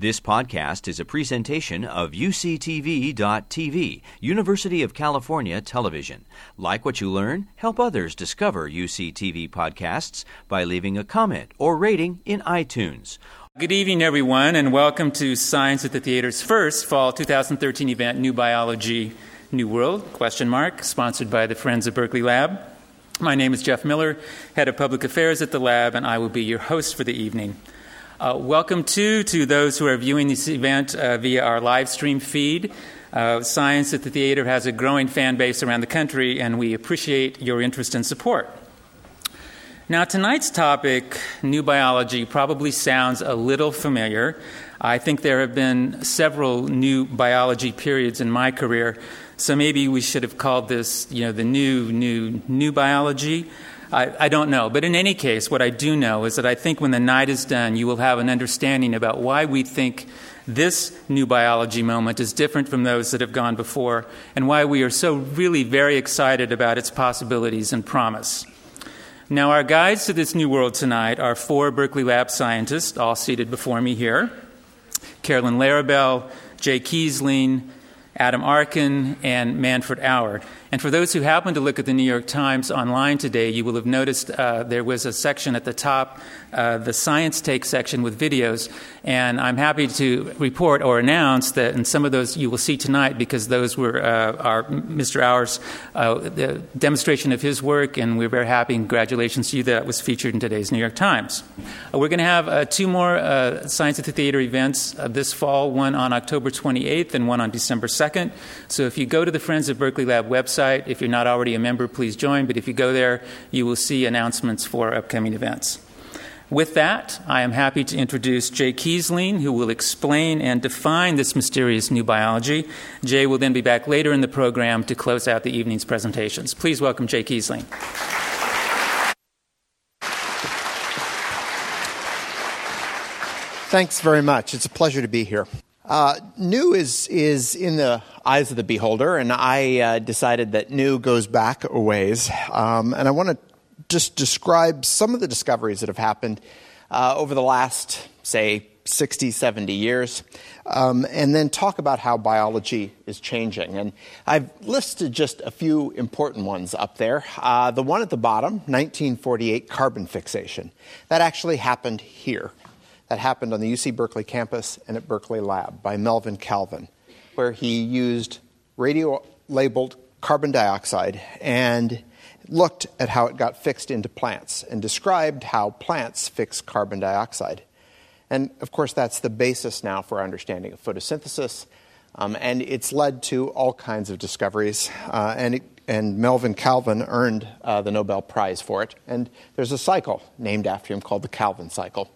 This podcast is a presentation of UCTV.tv, University of California Television. Like what you learn, help others discover UCTV podcasts by leaving a comment or rating in iTunes. Good evening, everyone, and welcome to Science at the Theater's first fall 2013 event, New Biology, New World, question mark, sponsored by the Friends of Berkeley Lab. My name is Jeff Miller, Head of Public Affairs at the lab, and I will be your host for the evening. Uh, welcome to to those who are viewing this event uh, via our live stream feed. Uh, Science at the Theater has a growing fan base around the country, and we appreciate your interest and support. Now, tonight's topic, new biology, probably sounds a little familiar. I think there have been several new biology periods in my career, so maybe we should have called this, you know, the new, new, new biology. I, I, don't know. But in any case, what I do know is that I think when the night is done, you will have an understanding about why we think this new biology moment is different from those that have gone before, and why we are so really very excited about its possibilities and promise. Now, our guides to this new world tonight are four Berkeley Lab scientists, all seated before me here Carolyn Larabel, Jay Kiesling, Adam Arkin, and Manfred Auer. And for those who happen to look at the New York Times online today, you will have noticed uh, there was a section at the top, uh, the Science Take section with videos. And I'm happy to report or announce that in some of those you will see tonight because those were uh, our Mr. Auer's uh, demonstration of his work, and we're very happy. Congratulations to you that was featured in today's New York Times. Uh, we're going to have uh, two more Science at the Theater events this fall one on October 28th and one on December 2nd. So if you go to the Friends of Berkeley Lab website, website. If you're not already a member, please join. But if you go there, you will see announcements for upcoming events. With that, I am happy to introduce Jay Kiesling, who will explain and define this mysterious new biology. Jay will then be back later in the program to close out the evening's presentations. Please welcome Jay Kiesling. Thanks very much. It's a pleasure to be here. Uh, new is is in the eyes of the beholder, and I uh, decided that new goes back a ways, um, and I want to just describe some of the discoveries that have happened uh, over the last, say, 60, 70 years, um, and then talk about how biology is changing. And I've listed just a few important ones up there. Uh, the one at the bottom, 1948 carbon fixation, that actually happened here that happened on the UC Berkeley campus and at Berkeley Lab by Melvin Calvin, where he used radio labeled carbon dioxide and looked at how it got fixed into plants and described how plants fix carbon dioxide. And of course, that's the basis now for our understanding of photosynthesis. Um, and it's led to all kinds of discoveries. Uh, and, it, and Melvin Calvin earned uh, the Nobel Prize for it. And there's a cycle named after him called the Calvin cycle.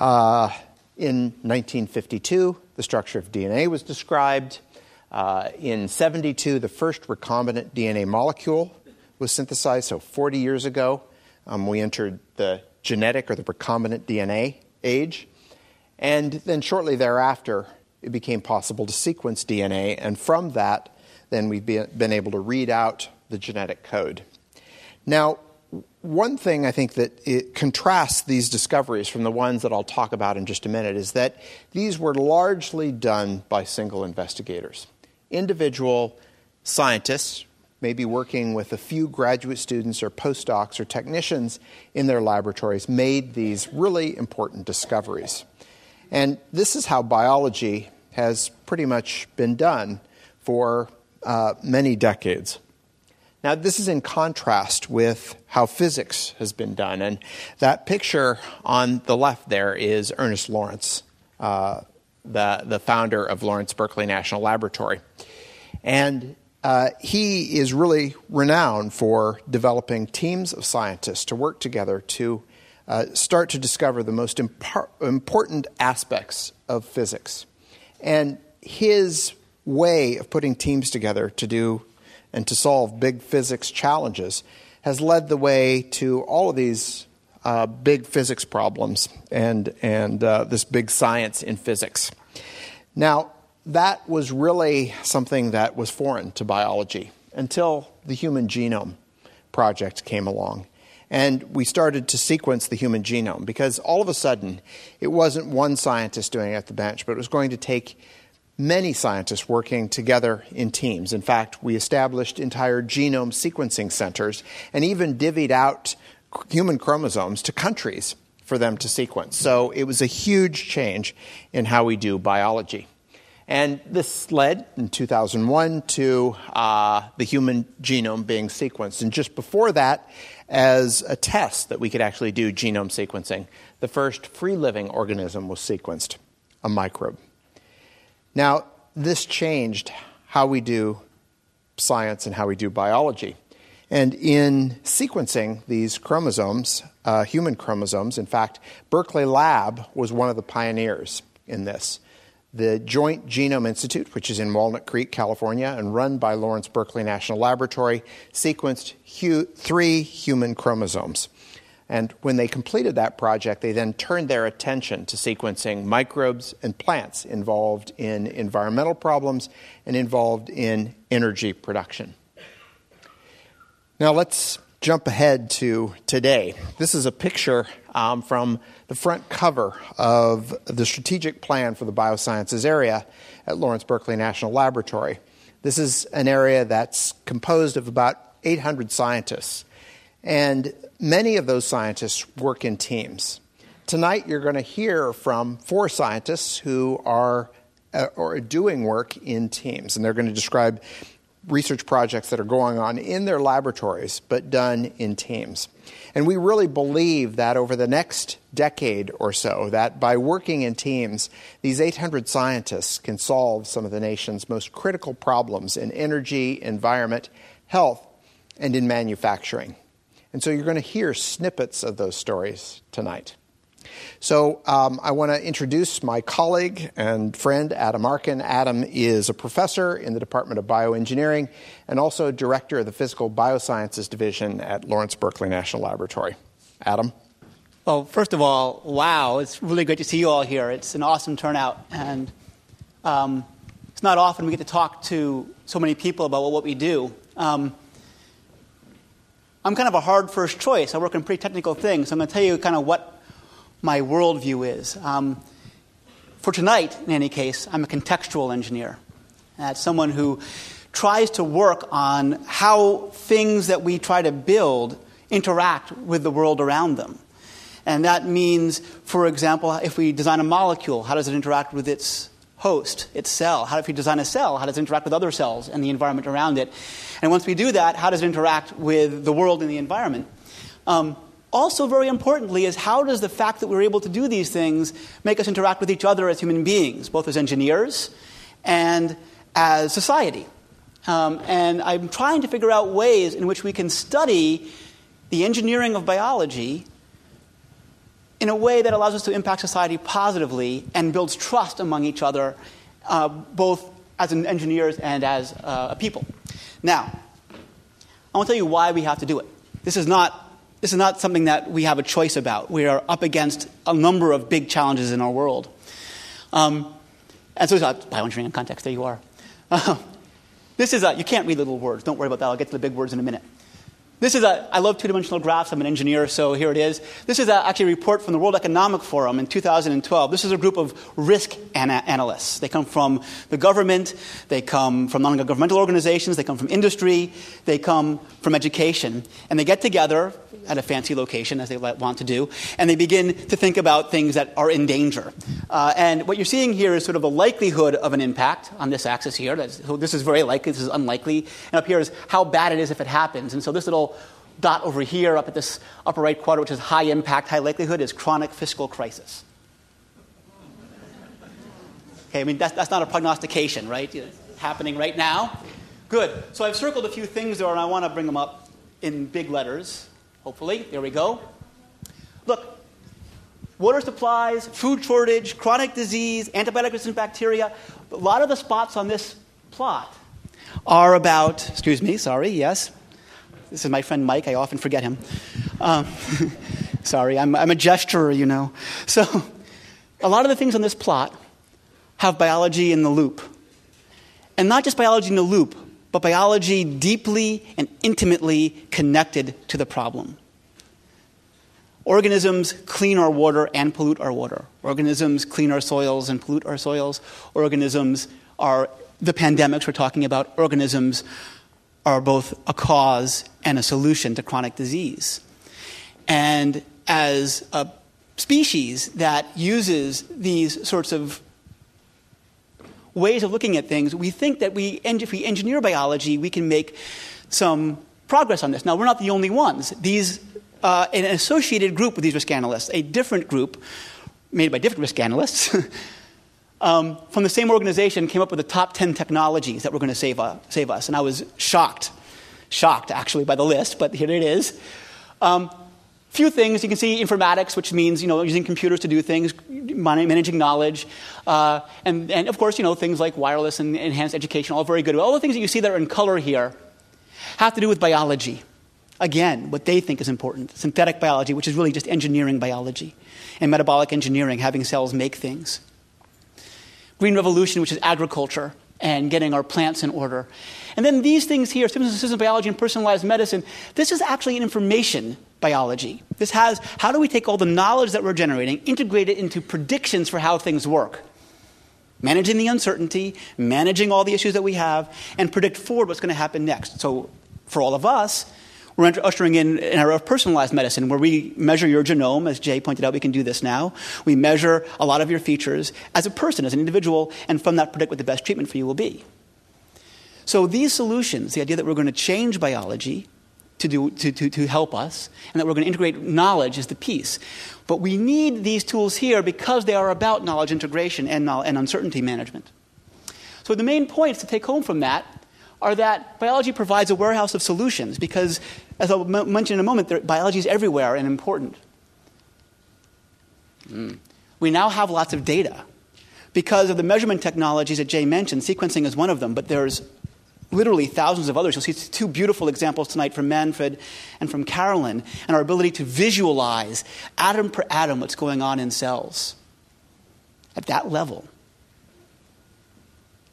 Uh, in 1952, the structure of DNA was described. Uh, in 72, the first recombinant DNA molecule was synthesized, so 40 years ago. Um, we entered the genetic or the recombinant DNA age. And then shortly thereafter, it became possible to sequence DNA, and from that, then we've been able to read out the genetic code. Now, one thing I think that it contrasts these discoveries from the ones that I'll talk about in just a minute is that these were largely done by single investigators. Individual scientists, maybe working with a few graduate students or postdocs or technicians in their laboratories, made these really important discoveries. And this is how biology has pretty much been done for uh, many decades. Now, this is in contrast with how physics has been done. And that picture on the left there is Ernest Lawrence, uh, the, the founder of Lawrence Berkeley National Laboratory. And uh, he is really renowned for developing teams of scientists to work together to uh, start to discover the most impar- important aspects of physics. And his way of putting teams together to do and to solve big physics challenges has led the way to all of these uh, big physics problems and, and uh, this big science in physics. Now, that was really something that was foreign to biology until the Human Genome Project came along. And we started to sequence the human genome because all of a sudden it wasn't one scientist doing it at the bench, but it was going to take many scientists working together in teams. In fact, we established entire genome sequencing centers and even divvied out human chromosomes to countries for them to sequence. So it was a huge change in how we do biology. And this led in 2001 to uh, the human genome being sequenced. And just before that, as a test that we could actually do genome sequencing, the first free living organism was sequenced, a microbe. Now, this changed how we do science and how we do biology. And in sequencing these chromosomes, uh, human chromosomes, in fact, Berkeley Lab was one of the pioneers in this. The Joint Genome Institute, which is in Walnut Creek, California, and run by Lawrence Berkeley National Laboratory, sequenced hu- three human chromosomes. And when they completed that project, they then turned their attention to sequencing microbes and plants involved in environmental problems and involved in energy production. Now let's jump ahead to today. This is a picture um, from the front cover of the strategic plan for the biosciences area at Lawrence Berkeley National Laboratory. This is an area that's composed of about 800 scientists, and many of those scientists work in teams. Tonight, you're going to hear from four scientists who are, uh, doing work in teams, and they're going to describe research projects that are going on in their laboratories, but done in teams. And we really believe that over the next decade or so, that by working in teams, these 800 scientists can solve some of the nation's most critical problems in energy, environment, health, and in manufacturing. And so you're going to hear snippets of those stories tonight. So um, I want to introduce my colleague and friend, Adam Arkin. Adam is a professor in the Department of Bioengineering and also director of the Physical Biosciences Division at Lawrence Berkeley National Laboratory. Adam? Well, first of all, wow, it's really great to see you all here. It's an awesome turnout. And um, it's not often we get to talk to so many people about what we do. Um, I'm kind of a hard first choice. I work in pretty technical things. So I'm going to tell you kind of what my worldview is. Um, for tonight, in any case, I'm a contextual engineer. That's someone who tries to work on how things that we try to build interact with the world around them. And that means, for example, if we design a molecule, how does it interact with its host, its cell? How if we design a cell, how does it interact with other cells and the environment around it? And once we do that, how does it interact with the world and the environment? Um, also, very importantly, is how does the fact that we're able to do these things make us interact with each other as human beings, both as engineers and as society? Um, and I'm trying to figure out ways in which we can study the engineering of biology in a way that allows us to impact society positively and builds trust among each other, uh, both as engineers and as uh, a people. Now, I want to tell you why we have to do it. This is not this is not something that we have a choice about. We are up against a number of big challenges in our world. Um, and so, uh, bioengineering in context, there you are. Uh, this is a, you can't read little words. Don't worry about that. I'll get to the big words in a minute. This is a, I love two dimensional graphs. I'm an engineer, so here it is. This is a, actually a report from the World Economic Forum in 2012. This is a group of risk ana- analysts. They come from the government, they come from non governmental organizations, they come from industry, they come from education. And they get together at a fancy location, as they want to do, and they begin to think about things that are in danger. Uh, and what you're seeing here is sort of a likelihood of an impact on this axis here. That's, so this is very likely, this is unlikely. And up here is how bad it is if it happens. And so this little dot over here, up at this upper right quadrant, which is high impact, high likelihood, is chronic fiscal crisis. Okay, I mean, that's, that's not a prognostication, right? It's happening right now. Good. So I've circled a few things there, and I want to bring them up in big letters. Hopefully. There we go. Look, water supplies, food shortage, chronic disease, antibiotic resistant bacteria. A lot of the spots on this plot are about, excuse me, sorry, yes. This is my friend Mike. I often forget him. Um, sorry, I'm, I'm a gesturer, you know. So, a lot of the things on this plot have biology in the loop. And not just biology in the loop, but biology deeply and intimately connected to the problem. Organisms clean our water and pollute our water. Organisms clean our soils and pollute our soils. Organisms are the pandemics we're talking about. Organisms are both a cause and a solution to chronic disease. And as a species that uses these sorts of ways of looking at things, we think that we, if we engineer biology, we can make some progress on this. Now, we're not the only ones. These, uh, an associated group with these risk analysts, a different group made by different risk analysts, um, from the same organization came up with the top 10 technologies that were going to save, uh, save us. And I was shocked, shocked actually by the list, but here it is. Um, few things. You can see informatics which means you know using computers to do things managing knowledge uh, and, and of course you know things like wireless and enhanced education all very good. All the things that you see that are in color here have to do with biology. Again what they think is important synthetic biology which is really just engineering biology and metabolic engineering having cells make things. Green revolution which is agriculture and getting our plants in order. And then these things here systems biology and personalized medicine this is actually information biology. This has how do we take all the knowledge that we're generating, integrate it into predictions for how things work? Managing the uncertainty, managing all the issues that we have, and predict forward what's going to happen next. So, for all of us, we're ushering in an era of personalized medicine where we measure your genome, as Jay pointed out, we can do this now. We measure a lot of your features as a person, as an individual, and from that predict what the best treatment for you will be. So, these solutions, the idea that we're going to change biology, to, do, to, to, to help us, and that we're going to integrate knowledge is the piece. But we need these tools here because they are about knowledge integration and, and uncertainty management. So, the main points to take home from that are that biology provides a warehouse of solutions because, as I'll m- mention in a moment, biology is everywhere and important. Mm. We now have lots of data. Because of the measurement technologies that Jay mentioned, sequencing is one of them, but there's literally thousands of others. You'll see two beautiful examples tonight from Manfred and from Carolyn, and our ability to visualize atom per atom what's going on in cells at that level.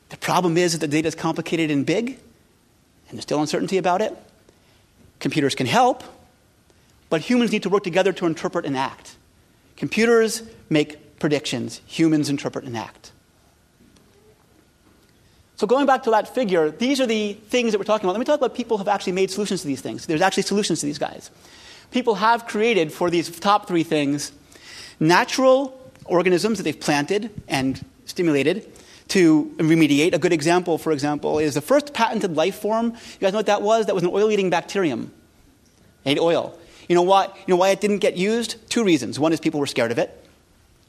The problem is that the data is complicated and big, and there's still uncertainty about it. Computers can help, but humans need to work together to interpret and act. Computers make predictions, humans interpret and act. So going back to that figure, these are the things that we're talking about. Let me talk about people who have actually made solutions to these things. There's actually solutions to these guys. People have created for these top three things natural organisms that they've planted and stimulated to remediate. A good example, for example, is the first patented life form. You guys know what that was? That was an oil-eating bacterium. It ate oil. You know what? You know why it didn't get used? Two reasons. One is people were scared of it.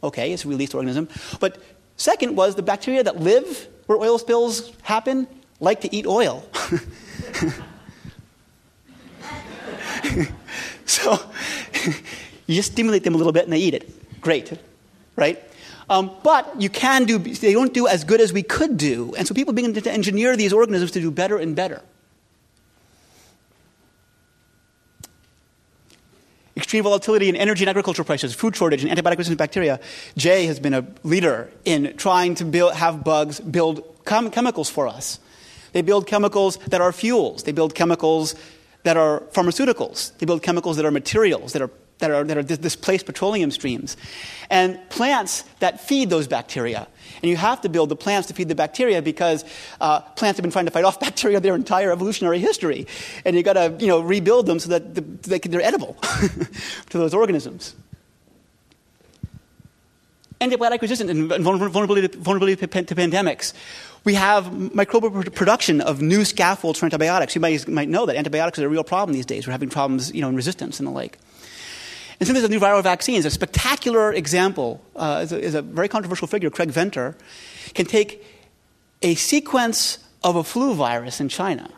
Okay, it's a released organism. But second was the bacteria that live where oil spills happen like to eat oil. so you just stimulate them a little bit and they eat it. Great, right? Um, but you can do, they don't do as good as we could do. And so people begin to engineer these organisms to do better and better. Extreme volatility in energy and agricultural prices, food shortage, and antibiotic resistant bacteria, Jay has been a leader in trying to build, have bugs build chem- chemicals for us. They build chemicals that are fuels. They build chemicals that are pharmaceuticals. They build chemicals that are materials, that are, that are, that are displaced petroleum streams. And plants that feed those bacteria. And you have to build the plants to feed the bacteria because uh, plants have been trying to fight off bacteria their entire evolutionary history. And you've got to you know, rebuild them so that the, they're edible to those organisms. Antibiotic resistance and vulnerability, to, vulnerability to pandemics. We have microbial production of new scaffolds for antibiotics. You might, might know that antibiotics are a real problem these days. We're having problems you know, in resistance and the like. And synthesis of new viral vaccines, a spectacular example, uh, is, a, is a very controversial figure, Craig Venter, can take a sequence of a flu virus in China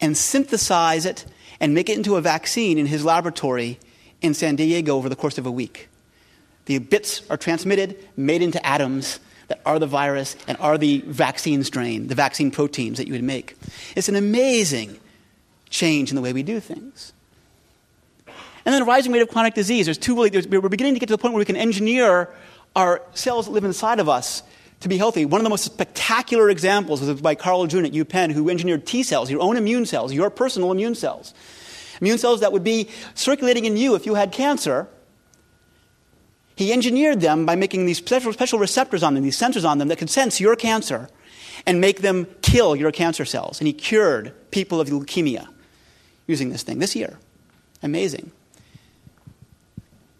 and synthesize it and make it into a vaccine in his laboratory in San Diego over the course of a week. The bits are transmitted, made into atoms that are the virus and are the vaccine strain, the vaccine proteins that you would make. It's an amazing change in the way we do things. And then a rising rate of chronic disease. There's two really, there's, we're beginning to get to the point where we can engineer our cells that live inside of us to be healthy. One of the most spectacular examples was by Carl June at UPenn, who engineered T cells, your own immune cells, your personal immune cells. immune cells that would be circulating in you if you had cancer. He engineered them by making these special, special receptors on them, these sensors on them that could sense your cancer and make them kill your cancer cells. And he cured people of leukemia using this thing this year. Amazing.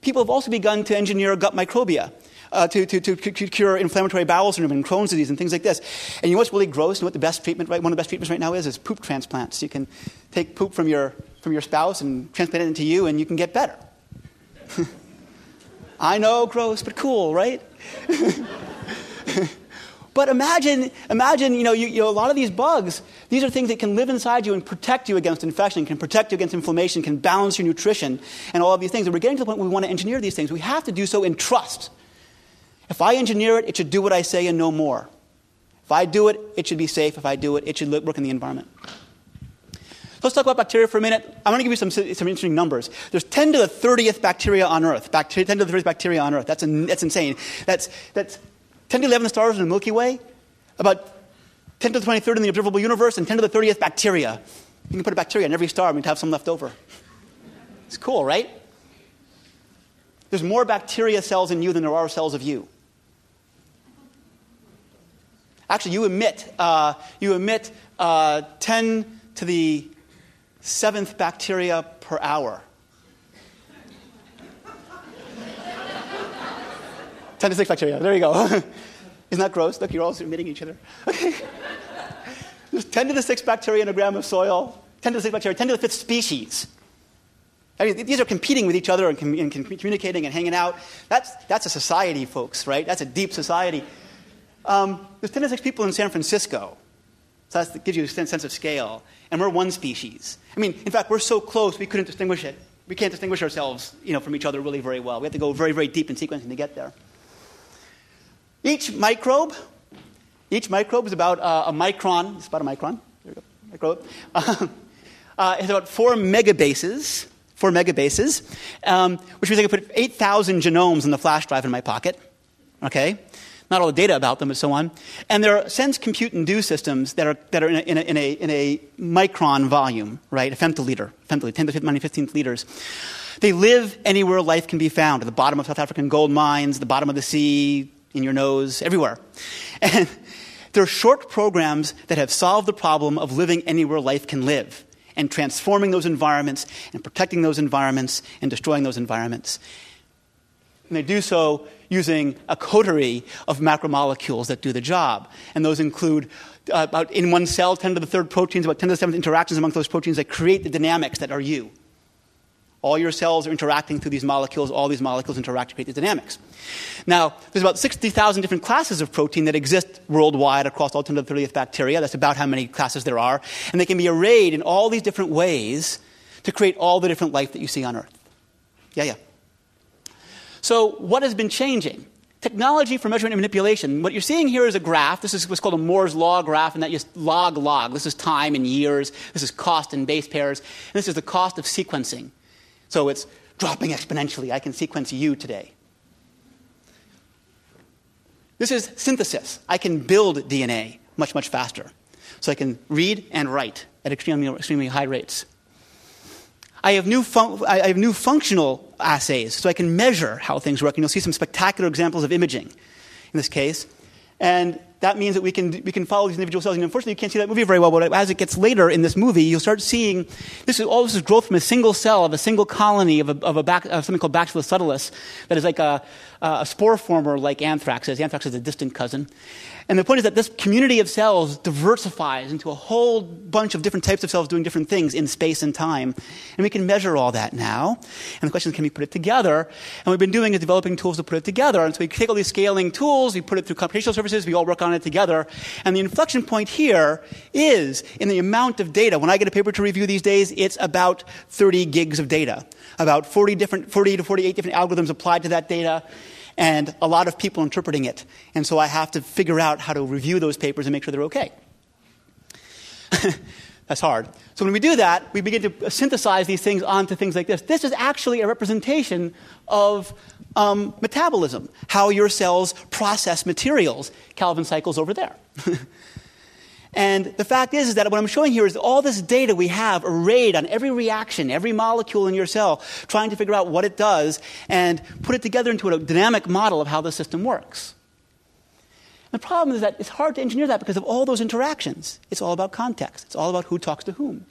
People have also begun to engineer gut microbia uh, to, to, to, cure inflammatory bowel syndrome and Crohn's disease and things like this. And you know what's really gross and what the best treatment, right, one of the best treatments right now is, is poop transplants. You can take poop from your, from your spouse and transplant it into you and you can get better. I know, gross, but cool, right? But imagine, imagine, you know, you, you know, a lot of these bugs, these are things that can live inside you and protect you against infection, can protect you against inflammation, can balance your nutrition, and all of these things. And we're getting to the point where we want to engineer these things. We have to do so in trust. If I engineer it, it should do what I say and no more. If I do it, it should be safe. If I do it, it should work in the environment. Let's talk about bacteria for a minute. I'm going to give you some, some interesting numbers. There's 10 to the 30th bacteria on Earth. Bacteria, 10 to the 30th bacteria on Earth. That's, that's insane. That's, that's 10 to the 11th stars in the Milky Way, about 10 to the 23rd in the observable universe, and 10 to the 30th bacteria. You can put a bacteria in every star and we'd have some left over. It's cool, right? There's more bacteria cells in you than there are cells of you. Actually, you emit, uh, you emit uh, 10 to the seventh bacteria per hour. 10 to 6 bacteria. There you go. Isn't that gross? Look, you're all emitting each other. Okay. There's 10 to the 6 bacteria in a gram of soil, 10 to the 6 bacteria, 10 to the 5th species. I mean, these are competing with each other and, com- and communicating and hanging out. That's, that's a society, folks, right? That's a deep society. Um, there's 10 to 6 people in San Francisco. So that gives you a sense of scale. And we're one species. I mean, in fact, we're so close we couldn't distinguish it. We can't distinguish ourselves you know, from each other really very well. We have to go very, very deep in sequencing to get there. Each microbe, each microbe is about uh, a micron. It's about a micron. There we go. Microbe. uh, it's about four megabases. Four megabases, um, which means I can put 8,000 genomes in the flash drive in my pocket. Okay, not all the data about them and so on. And there are sense, compute, and do systems that are, that are in, a, in, a, in, a, in a micron volume, right? A femtoliter, femtoliter 10 to the 15th liters. They live anywhere life can be found, at the bottom of South African gold mines, the bottom of the sea, in your nose, everywhere. And there are short programs that have solved the problem of living anywhere life can live and transforming those environments and protecting those environments and destroying those environments. And they do so using a coterie of macromolecules that do the job. And those include uh, about in one cell, 10 to the third proteins, about 10 to the seventh interactions among those proteins that create the dynamics that are you. All your cells are interacting through these molecules. All these molecules interact to create these dynamics. Now, there's about 60,000 different classes of protein that exist worldwide across all 10 to the 30th bacteria. That's about how many classes there are. And they can be arrayed in all these different ways to create all the different life that you see on Earth. Yeah, yeah. So, what has been changing? Technology for measurement and manipulation. What you're seeing here is a graph. This is what's called a Moore's Law graph, and that is log log. This is time in years. This is cost in base pairs. And this is the cost of sequencing. So it's dropping exponentially. I can sequence you today. This is synthesis. I can build DNA much, much faster. So I can read and write at extremely, extremely high rates. I have, new I have new functional assays, so I can measure how things work. And you'll see some spectacular examples of imaging in this case. And that means that we can, we can follow these individual cells. And unfortunately, you can't see that movie very well, but as it gets later in this movie, you'll start seeing this is, all this is growth from a single cell of a single colony of, a, of, a bac, of something called Bacillus subtilis that is like a, a spore former like anthrax is. Anthrax is a distant cousin. And the point is that this community of cells diversifies into a whole bunch of different types of cells doing different things in space and time. And we can measure all that now. And the question is, can we put it together? And we've been doing is developing tools to put it together. And so we take all these scaling tools, we put it through computational services, we all work on it together. And the inflection point here is in the amount of data. When I get a paper to review these days, it's about 30 gigs of data. About 40 different, 40 to 48 different algorithms applied to that data and a lot of people interpreting it. And so I have to figure out how to review those papers and make sure they're okay. That's hard. So when we do that, we begin to synthesize these things onto things like this. This is actually a representation of um, metabolism, how your cells process materials. Calvin cycles over there. And the fact is, is that what I'm showing here is all this data we have arrayed on every reaction, every molecule in your cell, trying to figure out what it does and put it together into a dynamic model of how the system works. The problem is that it's hard to engineer that because of all those interactions. It's all about context. It's all about who talks to whom.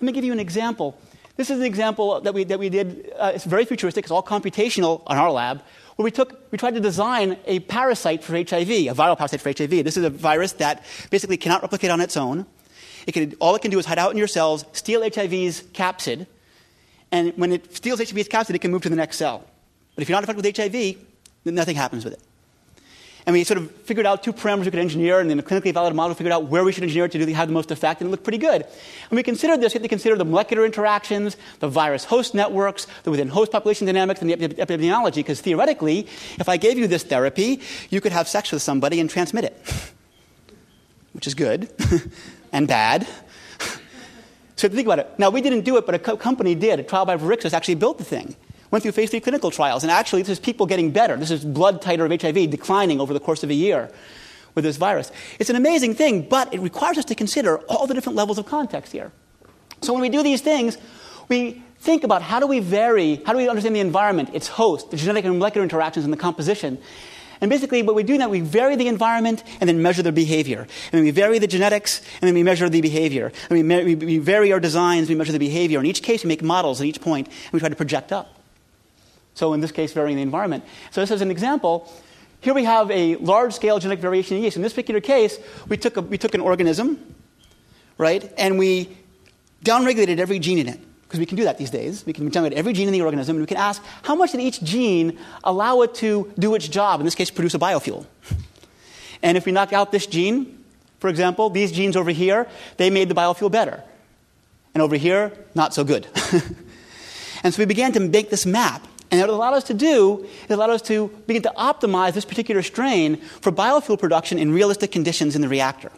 Let me give you an example. This is an example that we, that we did. Uh, it's very futuristic. It's all computational on our lab where we, took, we tried to design a parasite for HIV, a viral parasite for HIV. This is a virus that basically cannot replicate on its own. It can, all it can do is hide out in your cells, steal HIV's capsid, and when it steals HIV's capsid, it can move to the next cell. But if you're not infected with HIV, then nothing happens with it. And we sort of figured out two parameters we could engineer, and then a clinically valid model figured out where we should engineer it to have the most effect, and it looked pretty good. And we considered this, we had to consider the molecular interactions, the virus host networks, the within host population dynamics, and the epidemiology, because theoretically, if I gave you this therapy, you could have sex with somebody and transmit it, which is good and bad. so think about it. Now, we didn't do it, but a co- company did. A trial by Virixis actually built the thing went through phase three clinical trials. And actually, this is people getting better. This is blood titer of HIV declining over the course of a year with this virus. It's an amazing thing, but it requires us to consider all the different levels of context here. So when we do these things, we think about how do we vary, how do we understand the environment, its host, the genetic and molecular interactions, and the composition. And basically, what we do now, we vary the environment and then measure their behavior. And then we vary the genetics and then we measure the behavior. And we, we vary our designs, we measure the behavior. In each case, we make models at each point and we try to project up. So in this case, varying the environment. So this is an example. Here we have a large-scale genetic variation in yeast. In this particular case, we took, a, we took an organism, right, and we downregulated every gene in it. Because we can do that these days. We can downregulate every gene in the organism, and we can ask how much did each gene allow it to do its job, in this case, produce a biofuel. And if we knock out this gene, for example, these genes over here, they made the biofuel better. And over here, not so good. and so we began to make this map. And what it allowed us to do is allowed us to begin to optimize this particular strain for biofuel production in realistic conditions in the reactor.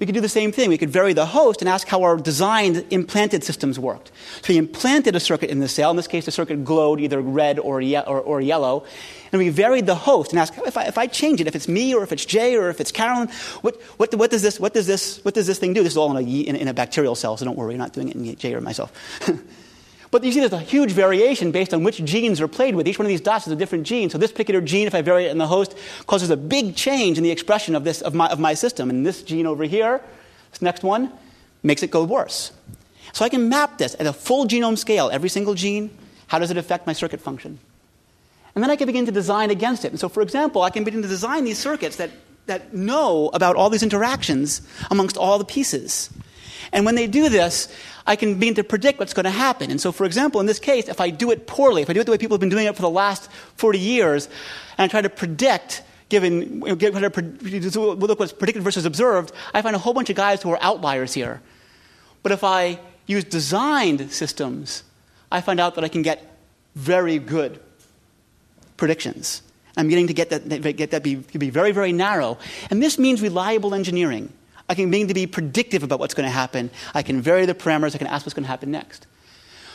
We could do the same thing. We could vary the host and ask how our designed implanted systems worked. So we implanted a circuit in the cell. In this case, the circuit glowed either red or, ye- or, or yellow. And we varied the host and asked if I, if I change it, if it's me or if it's Jay or if it's Carolyn, what, what, what, does, this, what, does, this, what does this thing do? This is all in a, in, in a bacterial cell, so don't worry, you're not doing it in Jay or myself. But you see there's a huge variation based on which genes are played with. Each one of these dots is a different gene. So this particular gene, if I vary it in the host, causes a big change in the expression of, this, of, my, of my system. And this gene over here, this next one, makes it go worse. So I can map this at a full genome scale, every single gene. How does it affect my circuit function? And then I can begin to design against it. And so, for example, I can begin to design these circuits that, that know about all these interactions amongst all the pieces. And when they do this, I can begin to predict what's going to happen. And so, for example, in this case, if I do it poorly, if I do it the way people have been doing it for the last 40 years, and I try to predict, given, look what's predicted versus observed, I find a whole bunch of guys who are outliers here. But if I use designed systems, I find out that I can get very good predictions. I'm getting to get that, get that be, be very, very narrow. And this means reliable engineering. I can begin to be predictive about what's going to happen. I can vary the parameters. I can ask what's going to happen next.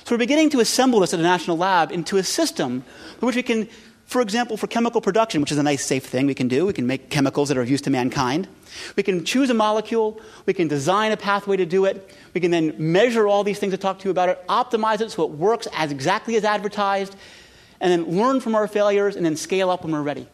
So we're beginning to assemble this at a national lab into a system in which we can, for example, for chemical production, which is a nice, safe thing we can do, we can make chemicals that are of use to mankind. We can choose a molecule. We can design a pathway to do it. We can then measure all these things to talk to you about it, optimize it so it works as exactly as advertised, and then learn from our failures and then scale up when we're ready.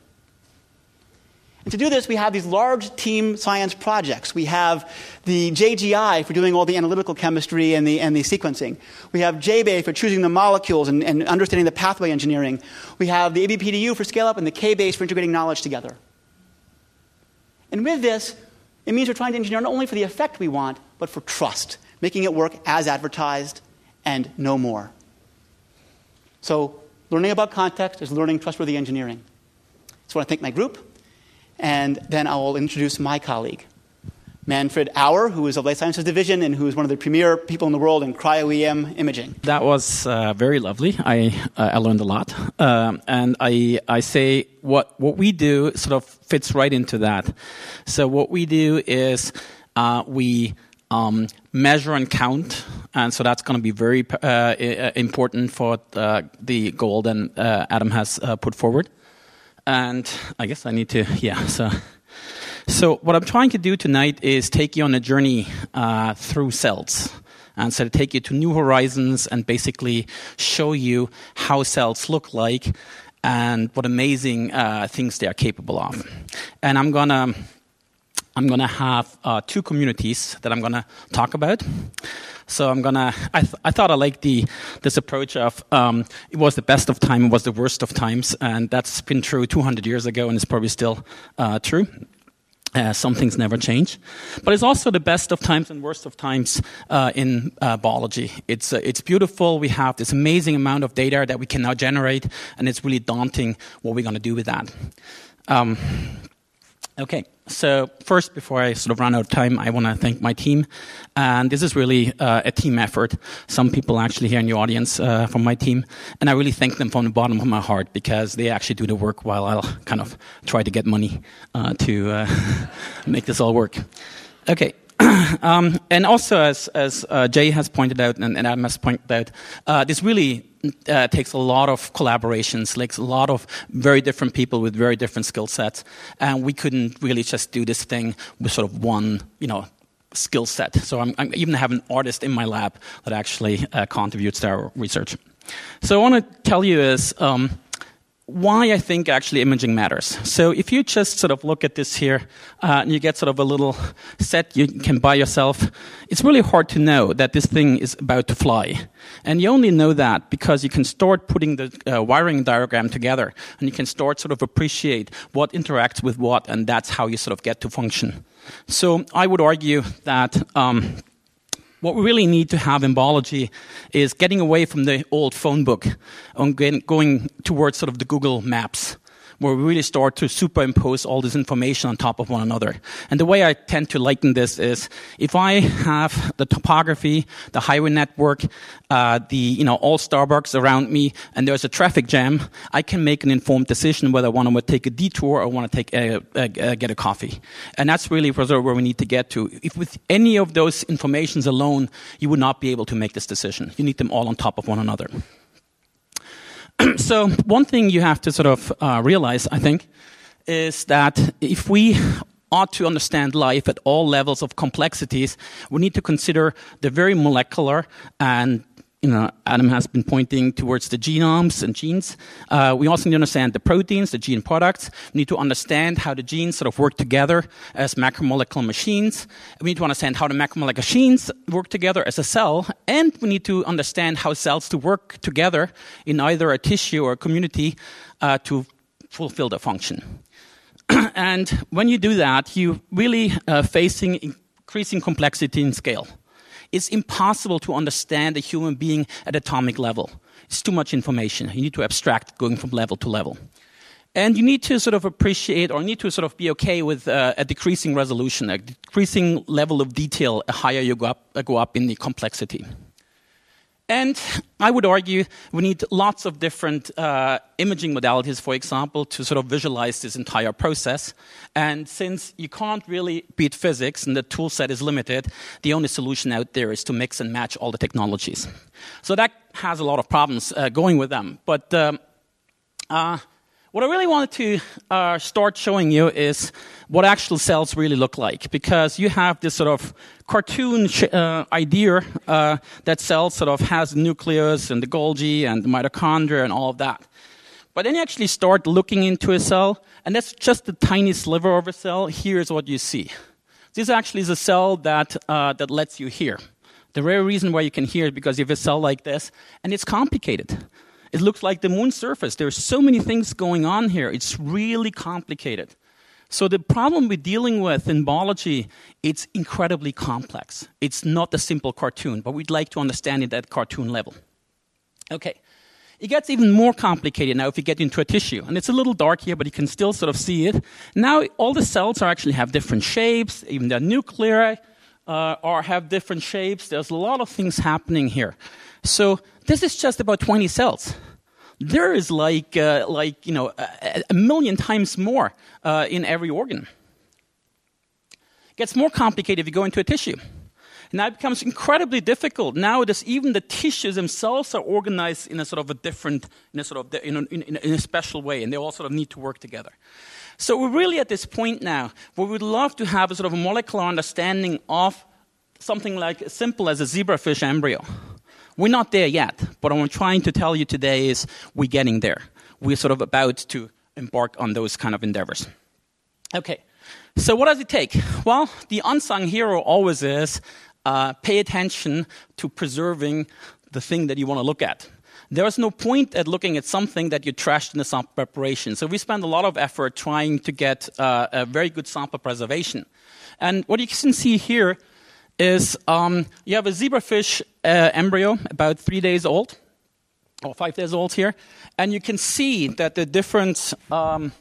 And to do this, we have these large team science projects. We have the JGI for doing all the analytical chemistry and the, and the sequencing. We have JBay for choosing the molecules and, and understanding the pathway engineering. We have the ABPDU for scale up and the KBase for integrating knowledge together. And with this, it means we're trying to engineer not only for the effect we want, but for trust, making it work as advertised and no more. So, learning about context is learning trustworthy engineering. So, I want to thank my group. And then I will introduce my colleague, Manfred Auer, who is of Life Sciences Division and who is one of the premier people in the world in cryo-EM imaging. That was uh, very lovely. I, uh, I learned a lot. Um, and I, I say what, what we do sort of fits right into that. So what we do is uh, we um, measure and count, and so that's going to be very uh, important for uh, the goal that uh, Adam has put forward and I guess I need to, yeah. So, So, what I'm trying to do tonight is take you on a journey uh, through cells. And so, to take you to new horizons and basically show you how cells look like and what amazing uh, things they are capable of. And I'm to I'm to have uh, two communities that I'm to talk about. So I'm gonna. I, th- I thought I liked the this approach of um, it was the best of time, it was the worst of times, and that's been true 200 years ago, and it's probably still uh, true. Uh, some things never change, but it's also the best of times and worst of times uh, in uh, biology. It's uh, it's beautiful. We have this amazing amount of data that we can now generate, and it's really daunting what we're going to do with that. Um, Okay, so first, before I sort of run out of time, I want to thank my team. And this is really uh, a team effort. Some people actually here in the audience uh, from my team. And I really thank them from the bottom of my heart because they actually do the work while I'll kind of try to get money uh, to uh, make this all work. Okay, um, and also, as, as uh, Jay has pointed out and, and Adam has pointed out, uh, this really uh, takes a lot of collaborations, like a lot of very different people with very different skill sets, and we couldn't really just do this thing with sort of one, you know, skill set. So I'm, I'm even have an artist in my lab that actually uh, contributes to our research. So I want to tell you is. Um, why I think actually imaging matters. So if you just sort of look at this here uh, and you get sort of a little set you can buy yourself, it's really hard to know that this thing is about to fly. And you only know that because you can start putting the uh, wiring diagram together and you can start sort of appreciate what interacts with what and that's how you sort of get to function. So I would argue that um, what we really need to have in biology is getting away from the old phone book and going towards sort of the Google Maps where we really start to superimpose all this information on top of one another. And the way I tend to liken this is if I have the topography, the highway network, uh, the you know all Starbucks around me, and there's a traffic jam, I can make an informed decision whether I want to take a detour or want to take a, a, a, get a coffee. And that's really where we need to get to. If with any of those informations alone, you would not be able to make this decision. You need them all on top of one another. so one thing you have to sort of uh, realize, I think, is that if we ought to understand life at all levels of complexities, we need to consider the very molecular and you know, Adam has been pointing towards the genomes and genes. Uh, we also need to understand the proteins, the gene products. We need to understand how the genes sort of work together as macromolecular machines. We need to understand how the macromolecular machines work together as a cell. And we need to understand how cells to work together in either a tissue or a community uh, to fulfill their function. and when you do that, you're really uh, facing increasing complexity in scale. It's impossible to understand a human being at atomic level. It's too much information. You need to abstract going from level to level. And you need to sort of appreciate or need to sort of be okay with uh, a decreasing resolution, a decreasing level of detail, a higher you go up, go up in the complexity. And I would argue we need lots of different uh, imaging modalities, for example, to sort of visualize this entire process. And since you can't really beat physics and the tool set is limited, the only solution out there is to mix and match all the technologies. So that has a lot of problems uh, going with them. But um, uh, what I really wanted to uh, start showing you is what actual cells really look like, because you have this sort of cartoon uh, idea uh, that cells sort of has nucleus and the Golgi and the mitochondria and all of that. But then you actually start looking into a cell, and that's just the tiny sliver of a cell. Here's what you see. This actually is a cell that, uh, that lets you hear. The rare reason why you can hear is because you have a cell like this, and it's complicated. It looks like the moon's surface. There's so many things going on here. It's really complicated. So the problem we're dealing with in biology, it's incredibly complex. It's not a simple cartoon, but we'd like to understand it at cartoon level. Okay. It gets even more complicated now if you get into a tissue. And it's a little dark here, but you can still sort of see it. Now all the cells are actually have different shapes, even their nuclei uh, are have different shapes. There's a lot of things happening here. So this is just about 20 cells. There is like, uh, like you know, a, a, million times more uh, in every organ. It gets more complicated if you go into a tissue. Now it becomes incredibly difficult. Now it is even the tissues themselves are organized in a sort of a different, in a sort of, in a, in in a special way, and they all sort of need to work together. So we're really at this point now where we'd love to have a sort of a molecular understanding of something like as simple as a zebrafish embryo. We're not there yet, but what I'm trying to tell you today is we're getting there. We're sort of about to embark on those kind of endeavors. Okay, so what does it take? Well, the unsung hero always is uh, pay attention to preserving the thing that you want to look at. There is no point at looking at something that you trashed in the sample preparation. So we spend a lot of effort trying to get uh, a very good sample preservation. And what you can see here is um, you have a zebrafish uh, embryo about three days old, or five days old here, and you can see that the different um,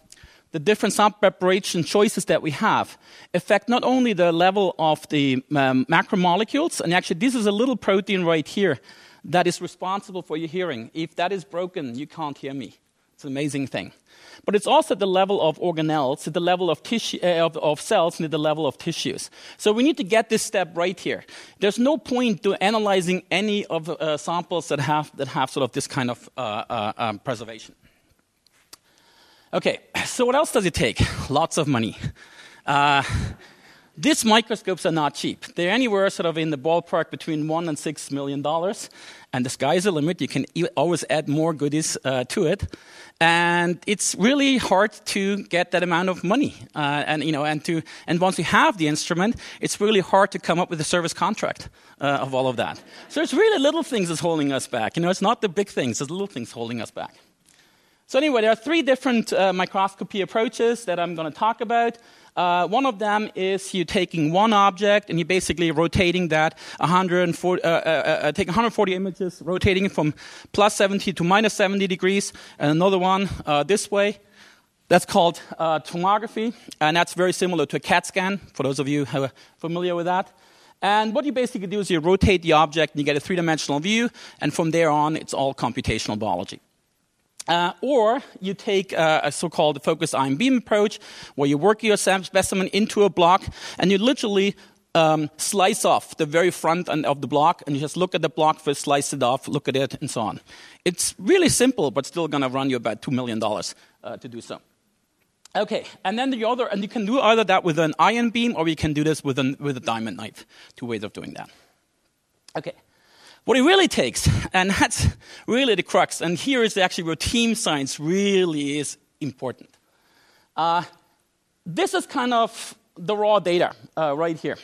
the different sample preparation choices that we have affect not only the level of the um, macromolecules, and actually this is a little protein right here that is responsible for your hearing. If that is broken, you can't hear me. It's an amazing thing. But it's also at the level of organelles, at the level of, tissue, uh, of, of, cells, and at the level of tissues. So we need to get this step right here. There's no point to analyzing any of uh, samples that have, that have sort of this kind of uh, uh um, preservation. Okay, so what else does it take? Lots of money. These microscopes are not cheap. They're anywhere sort of in the ballpark between one and six million dollars, and the sky's the limit. You can always add more goodies uh, to it, and it's really hard to get that amount of money. Uh, and you know, and to and once you have the instrument, it's really hard to come up with a service contract uh, of all of that. So it's really little things that's holding us back. You know, it's not the big things; it's little things holding us back. So anyway, there are three different uh, microscopy approaches that I'm going to talk about. Uh, one of them is you taking one object and you're basically rotating that 140, uh, uh, uh, taking 140 images, rotating it from plus 70 to minus 70 degrees, and another one uh, this way. That's called uh, tomography, and that's very similar to a CAT scan, for those of you who are familiar with that. And what you basically do is you rotate the object and you get a three dimensional view, and from there on, it's all computational biology. Uh, or you take uh, a so-called focused ion beam approach, where you work your sample specimen into a block, and you literally um, slice off the very front end of the block, and you just look at the block first, slice it off, look at it, and so on. It's really simple, but still going to run you about two million dollars uh, to do so. Okay, and then the other, and you can do either that with an ion beam, or you can do this with, an, with a diamond knife. Two ways of doing that. Okay. What it really takes, and that's really the crux, and here is actually where team science really is important. Uh, this is kind of the raw data uh, right here.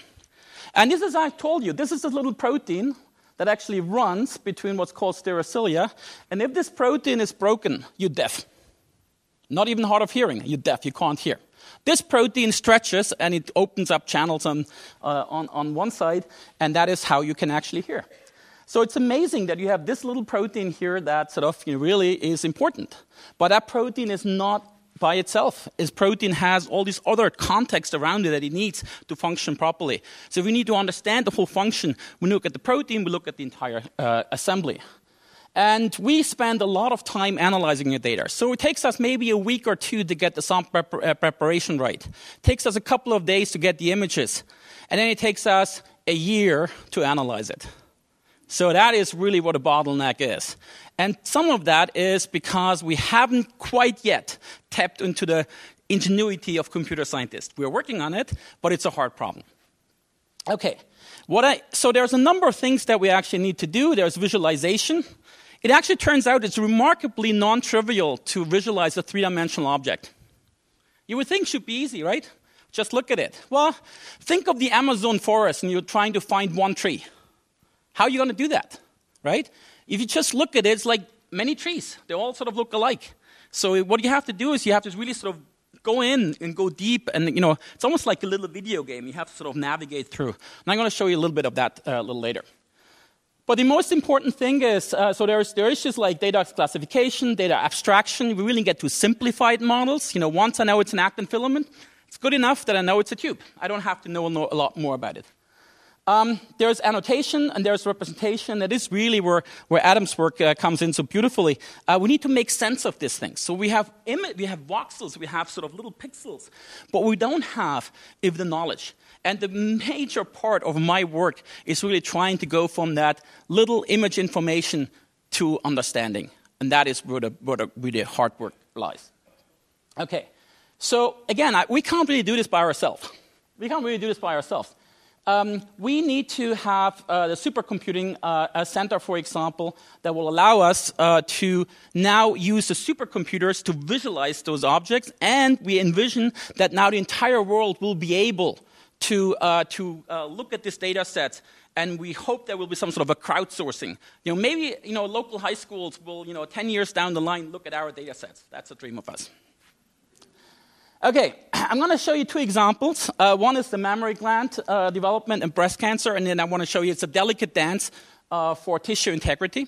And this is, I told you, this is a little protein that actually runs between what's called stereocilia. And if this protein is broken, you're deaf. Not even hard of hearing, you're deaf, you can't hear. This protein stretches and it opens up channels on, uh, on, on one side, and that is how you can actually hear. So it's amazing that you have this little protein here that sort of really is important. But that protein is not by itself. Its protein has all these other context around it that it needs to function properly. So we need to understand the whole function. We look at the protein, we look at the entire uh, assembly. And we spend a lot of time analyzing the data. So it takes us maybe a week or two to get the sample prep- uh, preparation right. It takes us a couple of days to get the images. And then it takes us a year to analyze it. So that is really what a bottleneck is. And some of that is because we haven't quite yet tapped into the ingenuity of computer scientists. We're working on it, but it's a hard problem. Okay. What I, so there's a number of things that we actually need to do. There's visualization. It actually turns out it's remarkably non-trivial to visualize a three-dimensional object. You would think should be easy, right? Just look at it. Well, think of the Amazon forest and you're trying to find one tree. How are you going to do that, right? If you just look at it, it's like many trees. They all sort of look alike. So what you have to do is you have to really sort of go in and go deep and you know it's almost like a little video game you have to sort of navigate through and i'm going to show you a little bit of that uh, a little later but the most important thing is uh, so there's there issues like data classification data abstraction we really get to simplified models you know once i know it's an actin filament it's good enough that i know it's a tube i don't have to know a lot more about it um, there's annotation and there's representation. That is really where, where Adam's work uh, comes in so beautifully. Uh, we need to make sense of these things. So we have Im- we have voxels, we have sort of little pixels, but we don't have if the knowledge. And the major part of my work is really trying to go from that little image information to understanding. And that is where the, where the, where the hard work lies. Okay. So again, I, we can't really do this by ourselves. We can't really do this by ourselves. Um, we need to have uh, the supercomputing uh, center, for example, that will allow us uh, to now use the supercomputers to visualize those objects, and we envision that now the entire world will be able to, uh, to uh, look at this data set and we hope there will be some sort of a crowdsourcing. You know, maybe you know, local high schools will, you know, 10 years down the line, look at our data sets. That's a dream of us. Okay, I'm going to show you two examples. Uh, one is the mammary gland uh, development in breast cancer, and then I want to show you it's a delicate dance uh, for tissue integrity.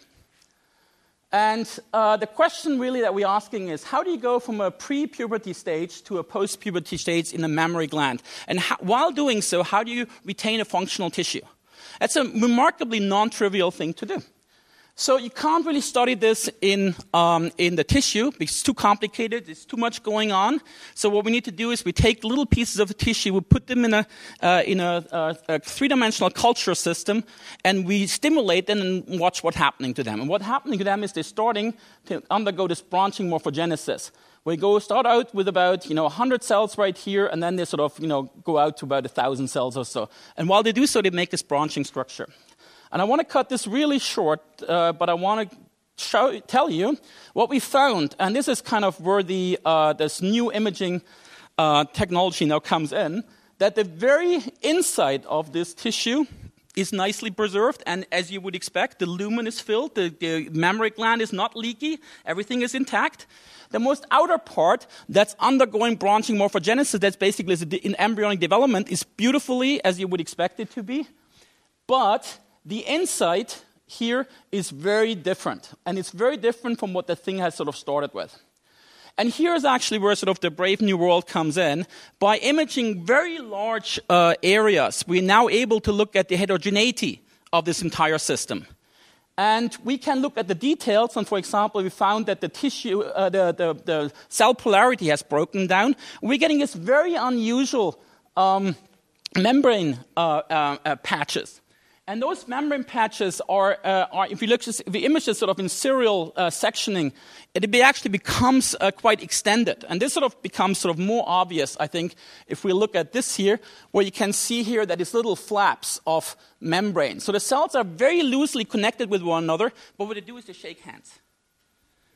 And uh, the question really that we're asking is how do you go from a pre puberty stage to a post puberty stage in the mammary gland? And how, while doing so, how do you retain a functional tissue? That's a remarkably non trivial thing to do. So you can't really study this in, um, in the tissue because it's too complicated. There's too much going on. So what we need to do is we take little pieces of the tissue, we put them in a, uh, in a, uh, a three-dimensional culture system, and we stimulate them and watch what's happening to them. And what's happening to them is they're starting to undergo this branching morphogenesis. We go start out with about you know 100 cells right here, and then they sort of you know go out to about 1,000 cells or so. And while they do so, they make this branching structure. And I want to cut this really short, uh, but I want to show, tell you what we found. And this is kind of where the, uh, this new imaging uh, technology now comes in that the very inside of this tissue is nicely preserved, and as you would expect, the lumen is filled, the, the, mammary gland is not leaky, everything is intact. The most outer part that's undergoing branching morphogenesis, that's basically in embryonic development, is beautifully as you would expect it to be, but the insight here is very different. And it's very different from what the thing has sort of started with. And here's actually where sort of the Brave New World comes in. By imaging very large uh, areas, we're now able to look at the heterogeneity of this entire system. And we can look at the details. And for example, we found that the tissue, uh, the, the, the, cell polarity has broken down. We're getting this very unusual um, membrane uh, uh, uh patches. And those membrane patches are, uh, are if you look at the images sort of in serial uh, sectioning, it actually becomes uh, quite extended. And this sort of becomes sort of more obvious, I think, if we look at this here, where you can see here that it's little flaps of membrane. So the cells are very loosely connected with one another, but what they do is they shake hands.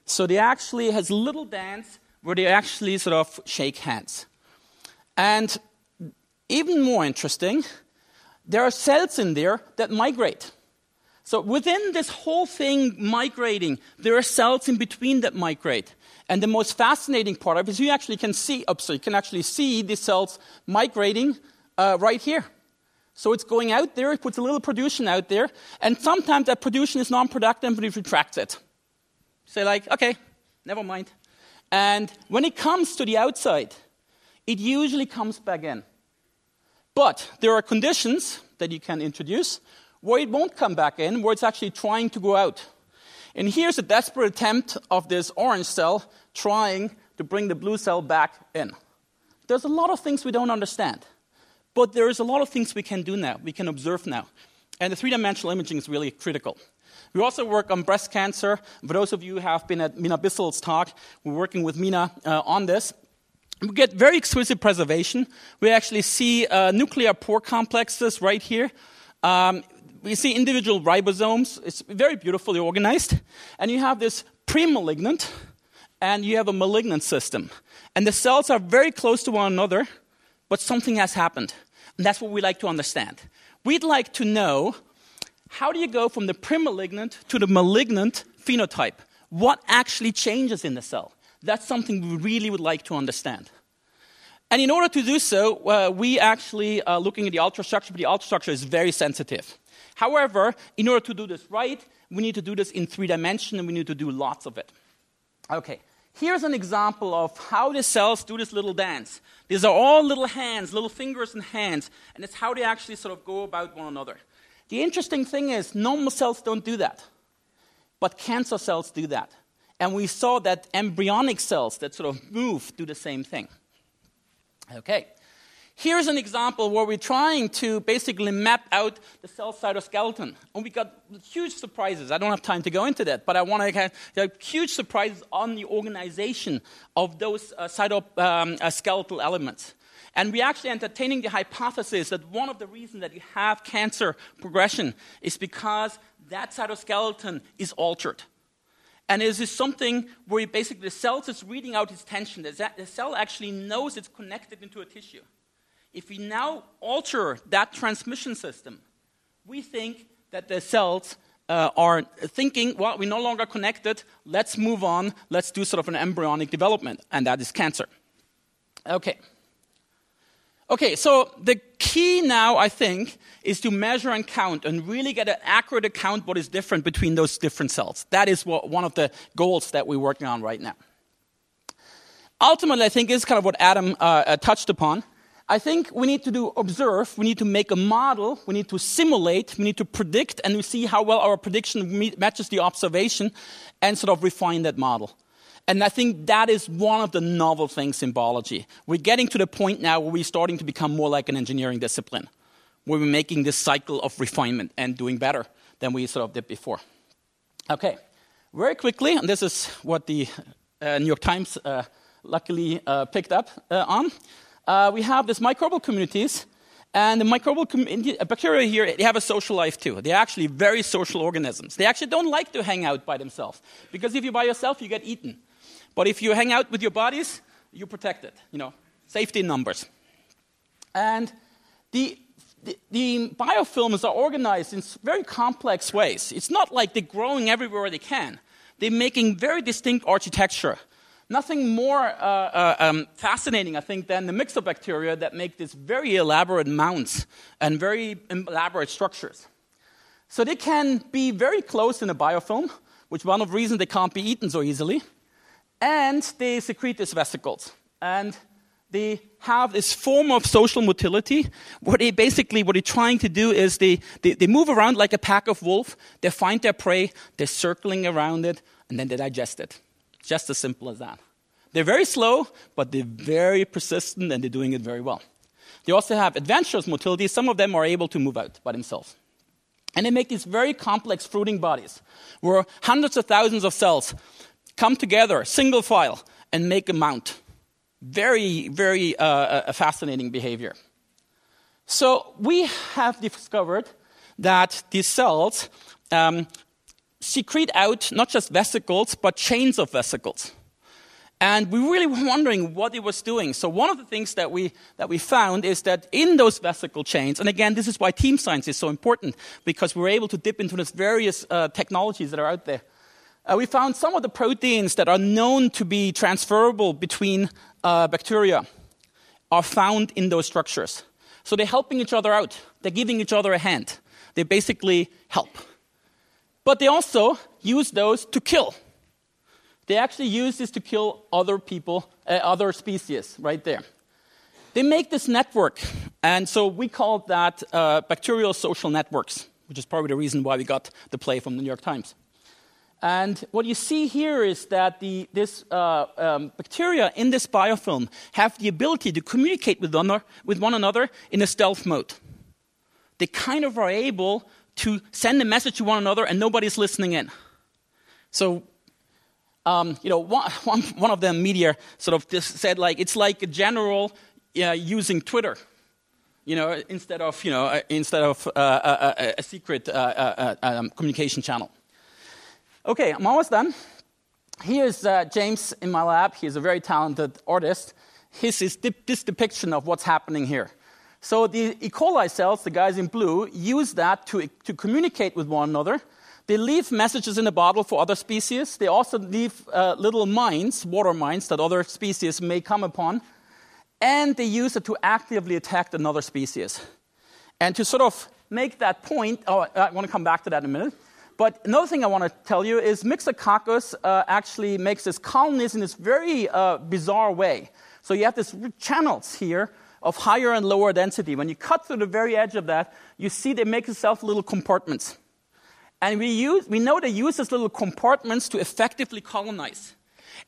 So they actually has little dance where they actually sort of shake hands. And even more interesting, there are cells in there that migrate. So within this whole thing migrating, there are cells in between that migrate. And the most fascinating part of it is you actually can see, oh, so you can actually see these cells migrating uh, right here. So it's going out there, it puts a little production out there, and sometimes that production is non-productive, but it retracts it. Say like, okay, never mind. And when it comes to the outside, it usually comes back in. But there are conditions that you can introduce where it won't come back in, where it's actually trying to go out. And here's a desperate attempt of this orange cell trying to bring the blue cell back in. There's a lot of things we don't understand, but there's a lot of things we can do now, we can observe now. And the three dimensional imaging is really critical. We also work on breast cancer. For those of you who have been at Mina Bissell's talk, we're working with Mina uh, on this. We get very exquisite preservation. We actually see uh, nuclear pore complexes right here. Um, we see individual ribosomes. It's very beautifully organized. And you have this pre-malignant, and you have a malignant system. And the cells are very close to one another, but something has happened. And that's what we like to understand. We'd like to know how do you go from the pre-malignant to the malignant phenotype? What actually changes in the cell? That's something we really would like to understand. And in order to do so, uh, we actually are looking at the ultrastructure, but the ultrastructure is very sensitive. However, in order to do this right, we need to do this in three dimensions, and we need to do lots of it. Okay, here's an example of how the cells do this little dance. These are all little hands, little fingers and hands, and it's how they actually sort of go about one another. The interesting thing is, normal cells don't do that, but cancer cells do that. And we saw that embryonic cells that sort of move do the same thing. Okay. Here's an example where we're trying to basically map out the cell cytoskeleton. And we got huge surprises. I don't have time to go into that, but I want to have huge surprises on the organization of those uh, cytoskeletal um, uh, elements. And we're actually entertaining the hypothesis that one of the reasons that you have cancer progression is because that cytoskeleton is altered. And this is something where basically the cell is reading out its tension? The cell actually knows it's connected into a tissue. If we now alter that transmission system, we think that the cells uh, are thinking, well, we're no longer connected, let's move on, let's do sort of an embryonic development, and that is cancer. Okay. Okay, so the key now, I think, is to measure and count and really get an accurate account what is different between those different cells. That is what, one of the goals that we're working on right now. Ultimately, I think is kind of what Adam uh, uh, touched upon. I think we need to do observe, we need to make a model, we need to simulate, we need to predict, and we see how well our prediction matches the observation and sort of refine that model. And I think that is one of the novel things in biology. We're getting to the point now where we're starting to become more like an engineering discipline, where we're making this cycle of refinement and doing better than we sort of did before. Okay, very quickly, and this is what the uh, New York Times uh, luckily uh, picked up uh, on uh, we have these microbial communities. And the microbial com- bacteria here, they have a social life too. They're actually very social organisms. They actually don't like to hang out by themselves. Because if you're by yourself, you get eaten. But if you hang out with your bodies, you're protected. You know, safety in numbers. And the, the, the biofilms are organized in very complex ways. It's not like they're growing everywhere they can. They're making very distinct architecture Nothing more uh, uh, um, fascinating, I think, than the myxobacteria that make these very elaborate mounts and very elaborate structures. So they can be very close in a biofilm, which one of the reasons they can't be eaten so easily. And they secrete these vesicles. And they have this form of social motility where they basically, what they're trying to do is they, they, they move around like a pack of wolves. They find their prey, they're circling around it, and then they digest it. Just as simple as that. They're very slow, but they're very persistent and they're doing it very well. They also have adventurous motility. Some of them are able to move out by themselves. And they make these very complex fruiting bodies where hundreds of thousands of cells come together, single file, and make a mount. Very, very uh, uh fascinating behavior. So we have discovered that these cells um, secrete out not just vesicles, but chains of vesicles. And we really were wondering what it was doing. So one of the things that we, that we found is that in those vesicle chains, and again, this is why team science is so important, because we're able to dip into these various uh, technologies that are out there. Uh, we found some of the proteins that are known to be transferable between uh, bacteria are found in those structures. So they're helping each other out. They're giving each other a hand. They basically help. But they also use those to kill. They actually use this to kill other people, uh, other species, right there. They make this network, and so we call that uh, bacterial social networks, which is probably the reason why we got the play from the New York Times. And what you see here is that the, this uh, um, bacteria in this biofilm have the ability to communicate with, one, with one another in a stealth mode. They kind of are able to send a message to one another and nobody's listening in. So, um, you know, one, one, one of them, media, sort of just said, like, it's like a general uh, using Twitter, you know, instead of, you know, uh, instead of uh, a, uh, uh, a, a, secret uh, um, communication channel. Okay, I'm almost done. Here's James in my lab. He's a very talented artist. His is this depiction of what's happening here. So the E. coli cells, the guys in blue, use that to, to communicate with one another. They leave messages in a bottle for other species. They also leave uh, little mines, water mines, that other species may come upon. And they use it to actively attack another species. And to sort of make that point, oh, I want to come back to that in a minute. But another thing I want to tell you is Myxococcus uh, actually makes this colonies in this very uh, bizarre way. So you have these channels here of higher and lower density. When you cut through the very edge of that, you see they make themselves little compartments. And we, use, we know they use these little compartments to effectively colonize.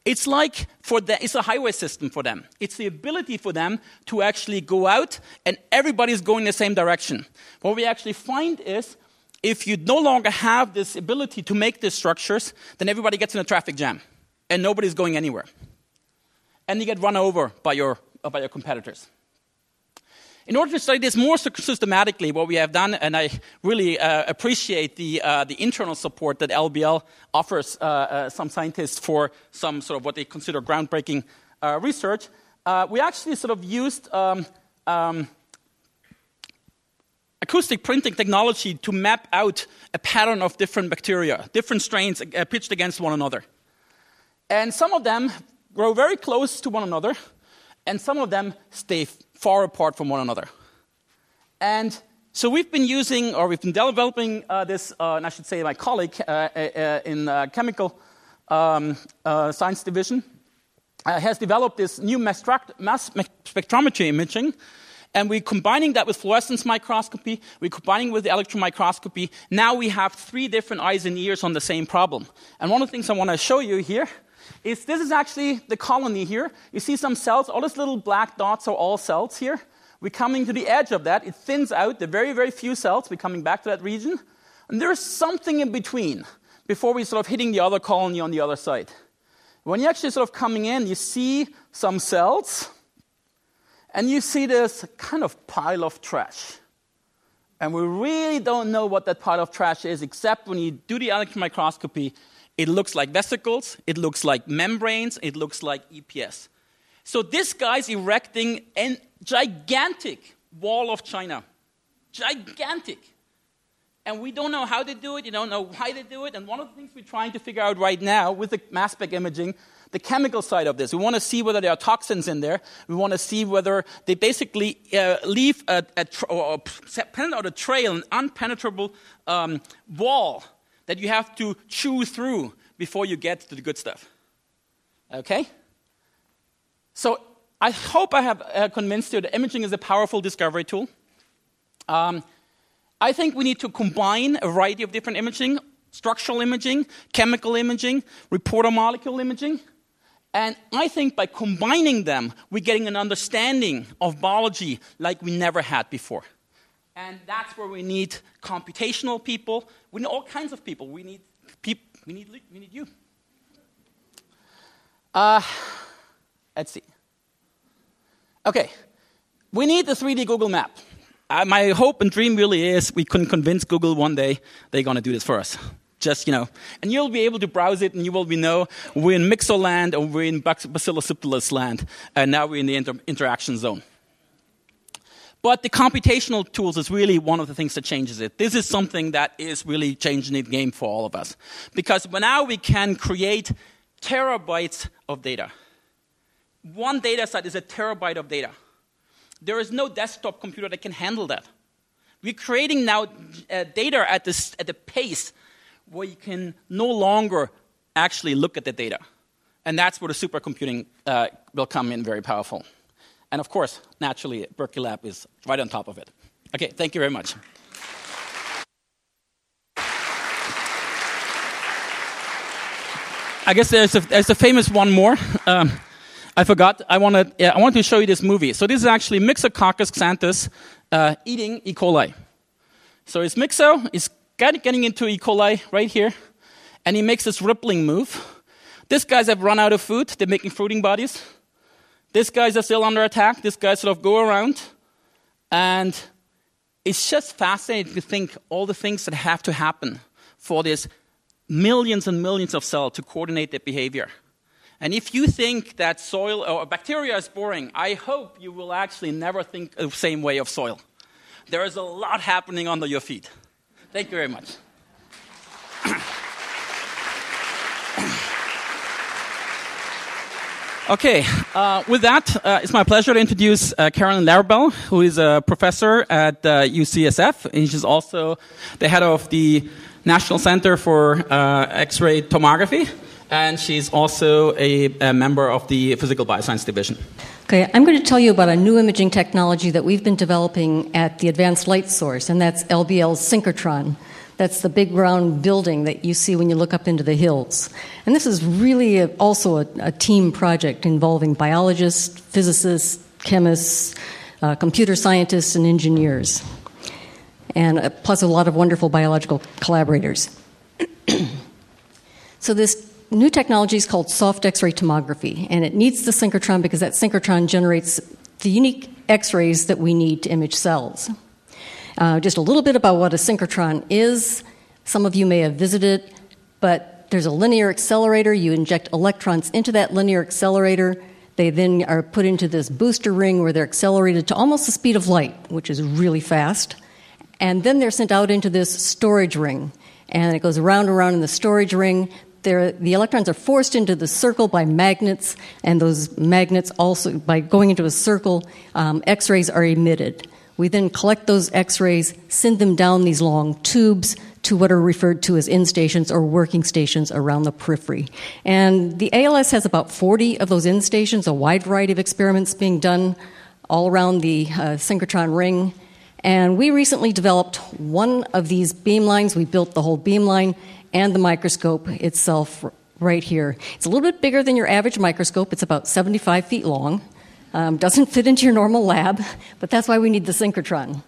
It's like for the, it's a highway system for them. It's the ability for them to actually go out and everybody's going the same direction. What we actually find is if you no longer have this ability to make these structures, then everybody gets in a traffic jam and nobody's going anywhere. And you get run over by your, by your competitors. In order to study this more systematically, what we have done, and I really uh, appreciate the, uh, the internal support that LBL offers uh, uh, some scientists for some sort of what they consider groundbreaking uh, research, uh, we actually sort of used um, um, acoustic printing technology to map out a pattern of different bacteria, different strains pitched against one another. And some of them grow very close to one another, and some of them stay far apart from one another. And so we've been using, or we've been developing uh, this, uh, and I should say my colleague uh, uh, uh in uh, chemical um, science division has developed this new mass spectrometry imaging. And we're combining that with fluorescence microscopy, we're combining with electron microscopy. Now we have three different eyes and ears on the same problem. And one of the things I want to show you here is this is actually the colony here. You see some cells, all these little black dots are all cells here. We're coming to the edge of that. It thins out, the very, very few cells. We're coming back to that region. And there's something in between before we sort of hitting the other colony on the other side. When you're actually sort of coming in, you see some cells, and you see this kind of pile of trash. And we really don't know what that pile of trash is, except when you do the electron microscopy, it looks like vesicles, it looks like membranes, it looks like EPS. So this guy's erecting a gigantic wall of China. Gigantic. And we don't know how they do it, you don't know why they do it. And one of the things we're trying to figure out right now with the mass spec imaging, the chemical side of this. We want to see whether there are toxins in there. We want to see whether they basically uh, leave a, a tra- or pen out a trail, an unpenetrable um, wall that you have to chew through before you get to the good stuff. Okay? So I hope I have uh, convinced you that imaging is a powerful discovery tool. Um, I think we need to combine a variety of different imaging structural imaging, chemical imaging, reporter molecule imaging. And I think by combining them, we're getting an understanding of biology like we never had before. And that's where we need computational people. We need all kinds of people. We need, peop- we need, we need you. Uh, let's see. Okay, we need the 3D Google map. Uh, my hope and dream really is we can convince Google one day they're going to do this for us. Just, you know, and you'll be able to browse it and you will be know we're in Myxo land or we're in Bacillus subtilis land, and now we're in the inter- interaction zone. But the computational tools is really one of the things that changes it. This is something that is really changing the game for all of us. Because now we can create terabytes of data. One data set is a terabyte of data. There is no desktop computer that can handle that. We're creating now uh, data at, this, at the pace where you can no longer actually look at the data. And that's where the supercomputing uh, will come in very powerful. And of course, naturally, Berkeley Lab is right on top of it. Okay, thank you very much. I guess there's a, there's a famous one more. Um, I forgot. I want to yeah, I want to show you this movie. So this is actually Myxococcus xanthus uh, eating E. coli. So it's Myxo. He's getting into E. coli right here, and he makes this rippling move. These guys have run out of food. They're making fruiting bodies. These guys are still under attack. These guys sort of go around. And it's just fascinating to think all the things that have to happen for these millions and millions of cells to coordinate their behavior. And if you think that soil or bacteria is boring, I hope you will actually never think the same way of soil. There is a lot happening under your feet. Thank you very much. Okay, uh, with that, uh, it's my pleasure to introduce uh, Carolyn Larabell, who is a professor at UCSF, uh, and she's also the head of the National Center for uh, X-ray Tomography, and she's also a, a, member of the Physical Bioscience Division. Okay, I'm going to tell you about a new imaging technology that we've been developing at the Advanced Light Source, and that's LBL's synchrotron. That's the big round building that you see when you look up into the hills. And this is really a, also a, a, team project involving biologists, physicists, chemists, uh, computer scientists, and engineers, and uh, plus a lot of wonderful biological collaborators. so this new technology is called soft X-ray tomography, and it needs the synchrotron because that synchrotron generates the unique X-rays that we need to image cells. Uh, just a little bit about what a synchrotron is. Some of you may have visited, but there's a linear accelerator. You inject electrons into that linear accelerator. They then are put into this booster ring where they're accelerated to almost the speed of light, which is really fast. And then they're sent out into this storage ring. And it goes around and around in the storage ring. The electrons are forced into the circle by magnets, and those magnets also, by going into a circle, um, X rays are emitted. We then collect those x rays, send them down these long tubes to what are referred to as end stations or working stations around the periphery. And the ALS has about 40 of those end stations, a wide variety of experiments being done all around the uh, synchrotron ring. And we recently developed one of these beamlines. We built the whole beamline and the microscope itself right here. It's a little bit bigger than your average microscope, it's about 75 feet long. Um, doesn't fit into your normal lab, but that's why we need the synchrotron.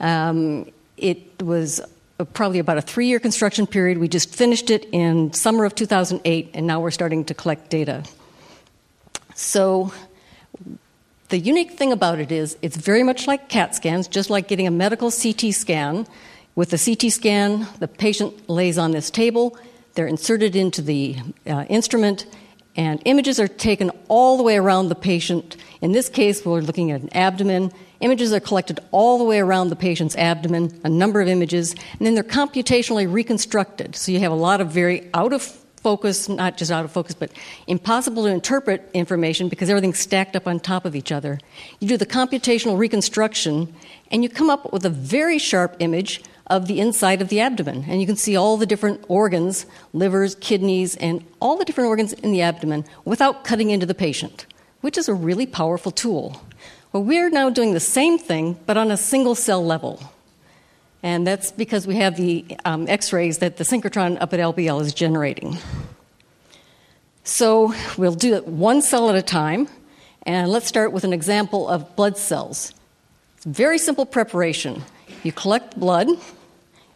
Um, it was probably about a three year construction period. We just finished it in summer of 2008, and now we're starting to collect data. So, the unique thing about it is it's very much like CAT scans, just like getting a medical CT scan. With the CT scan, the patient lays on this table, they're inserted into the uh, instrument, and images are taken all the way around the patient. In this case, we're looking at an abdomen. Images are collected all the way around the patient's abdomen, a number of images, and then they're computationally reconstructed. So you have a lot of very out of focus, not just out of focus, but impossible to interpret information because everything's stacked up on top of each other. You do the computational reconstruction, and you come up with a very sharp image of the inside of the abdomen. And you can see all the different organs livers, kidneys, and all the different organs in the abdomen without cutting into the patient, which is a really powerful tool. Well, we're now doing the same thing, but on a single cell level. And that's because we have the um, x rays that the synchrotron up at LBL is generating. So we'll do it one cell at a time. And let's start with an example of blood cells. It's very simple preparation. You collect blood,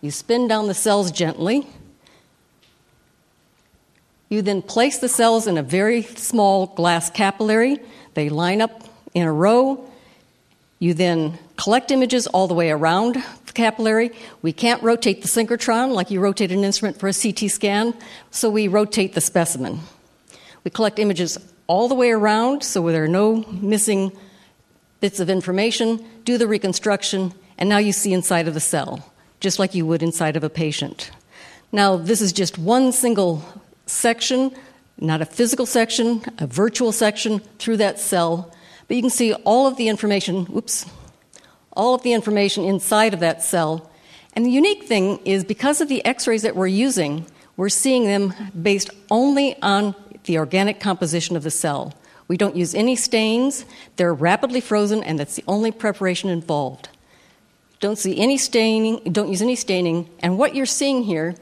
you spin down the cells gently. You then place the cells in a very small glass capillary. They line up in a row. You then collect images all the way around the capillary. We can't rotate the synchrotron like you rotate an instrument for a CT scan, so we rotate the specimen. We collect images all the way around so there are no missing bits of information, do the reconstruction, and now you see inside of the cell just like you would inside of a patient. Now, this is just one single section, not a physical section, a virtual section through that cell, but you can see all of the information, whoops, all of the information inside of that cell. And the unique thing is because of the x rays that we're using, we're seeing them based only on the organic composition of the cell. We don't use any stains, they're rapidly frozen, and that's the only preparation involved. Don't see any staining, don't use any staining, and what you're seeing here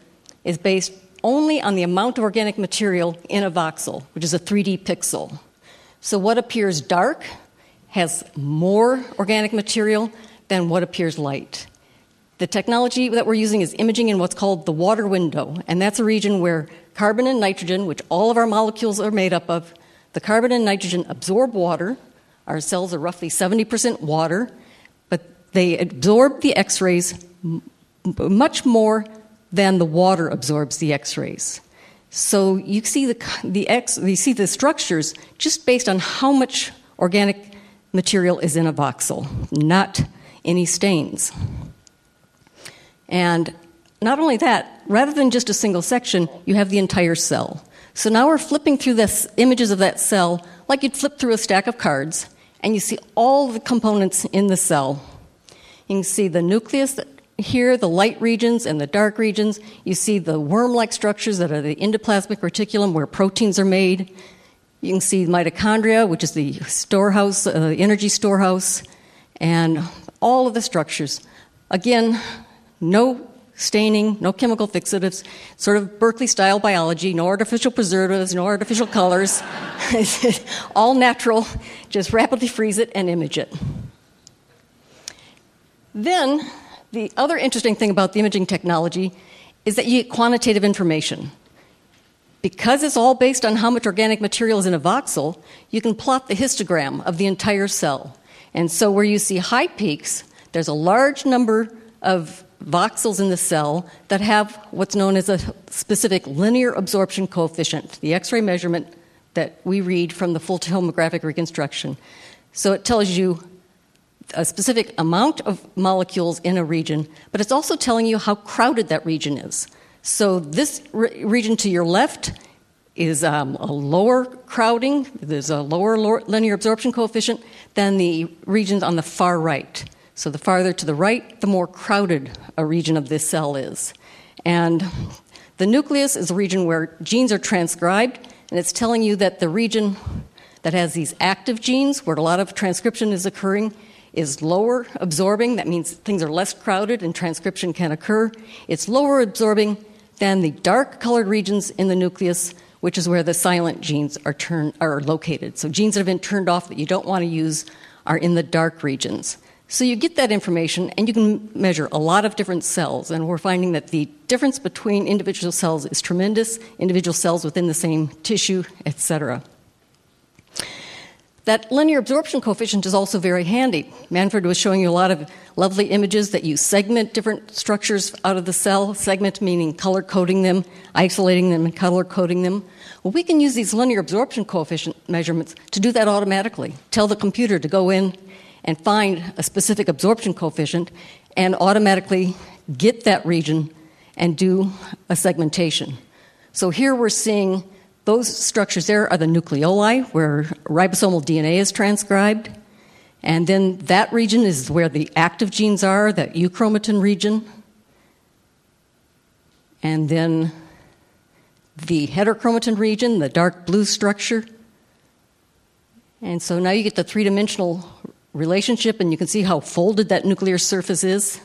is based only on the amount of organic material in a voxel, which is a 3D pixel. So what appears dark has more organic material than what appears light. The technology that we're using is imaging in what's called the water window, and that's a region where carbon and nitrogen, which all of our molecules are made up of, the carbon and nitrogen absorb water. Our cells are roughly 70% water, they absorb the X rays m- much more than the water absorbs the X rays. So you see the, the X, you see the structures just based on how much organic material is in a voxel, not any stains. And not only that, rather than just a single section, you have the entire cell. So now we're flipping through the images of that cell like you'd flip through a stack of cards, and you see all the components in the cell you can see the nucleus here, the light regions and the dark regions. You see the worm like structures that are the endoplasmic reticulum where proteins are made. You can see mitochondria, which is the storehouse, uh, energy storehouse, and all of the structures. Again, no staining, no chemical fixatives, sort of Berkeley style biology, no artificial preservatives, no artificial colors, all natural. Just rapidly freeze it and image it. Then, the other interesting thing about the imaging technology is that you get quantitative information. Because it's all based on how much organic material is in a voxel, you can plot the histogram of the entire cell. And so, where you see high peaks, there's a large number of voxels in the cell that have what's known as a specific linear absorption coefficient, the X ray measurement that we read from the full tomographic reconstruction. So, it tells you a specific amount of molecules in a region, but it's also telling you how crowded that region is. So, this re- region to your left is um, a lower crowding, there's a lower linear absorption coefficient than the regions on the far right. So, the farther to the right, the more crowded a region of this cell is. And the nucleus is a region where genes are transcribed, and it's telling you that the region that has these active genes, where a lot of transcription is occurring, is lower absorbing. That means things are less crowded and transcription can occur. It's lower absorbing than the dark colored regions in the nucleus, which is where the silent genes are, turn, are located. So, genes that have been turned off that you don't want to use are in the dark regions. So, you get that information and you can measure a lot of different cells. And we're finding that the difference between individual cells is tremendous, individual cells within the same tissue, etc. That linear absorption coefficient is also very handy. Manfred was showing you a lot of lovely images that you segment different structures out of the cell, segment meaning color coding them, isolating them, and color coding them. Well, we can use these linear absorption coefficient measurements to do that automatically. Tell the computer to go in and find a specific absorption coefficient and automatically get that region and do a segmentation. So here we're seeing those structures there are the nucleoli, where ribosomal DNA is transcribed. And then that region is where the active genes are, that euchromatin region. And then the heterochromatin region, the dark blue structure. And so now you get the three dimensional relationship, and you can see how folded that nuclear surface is.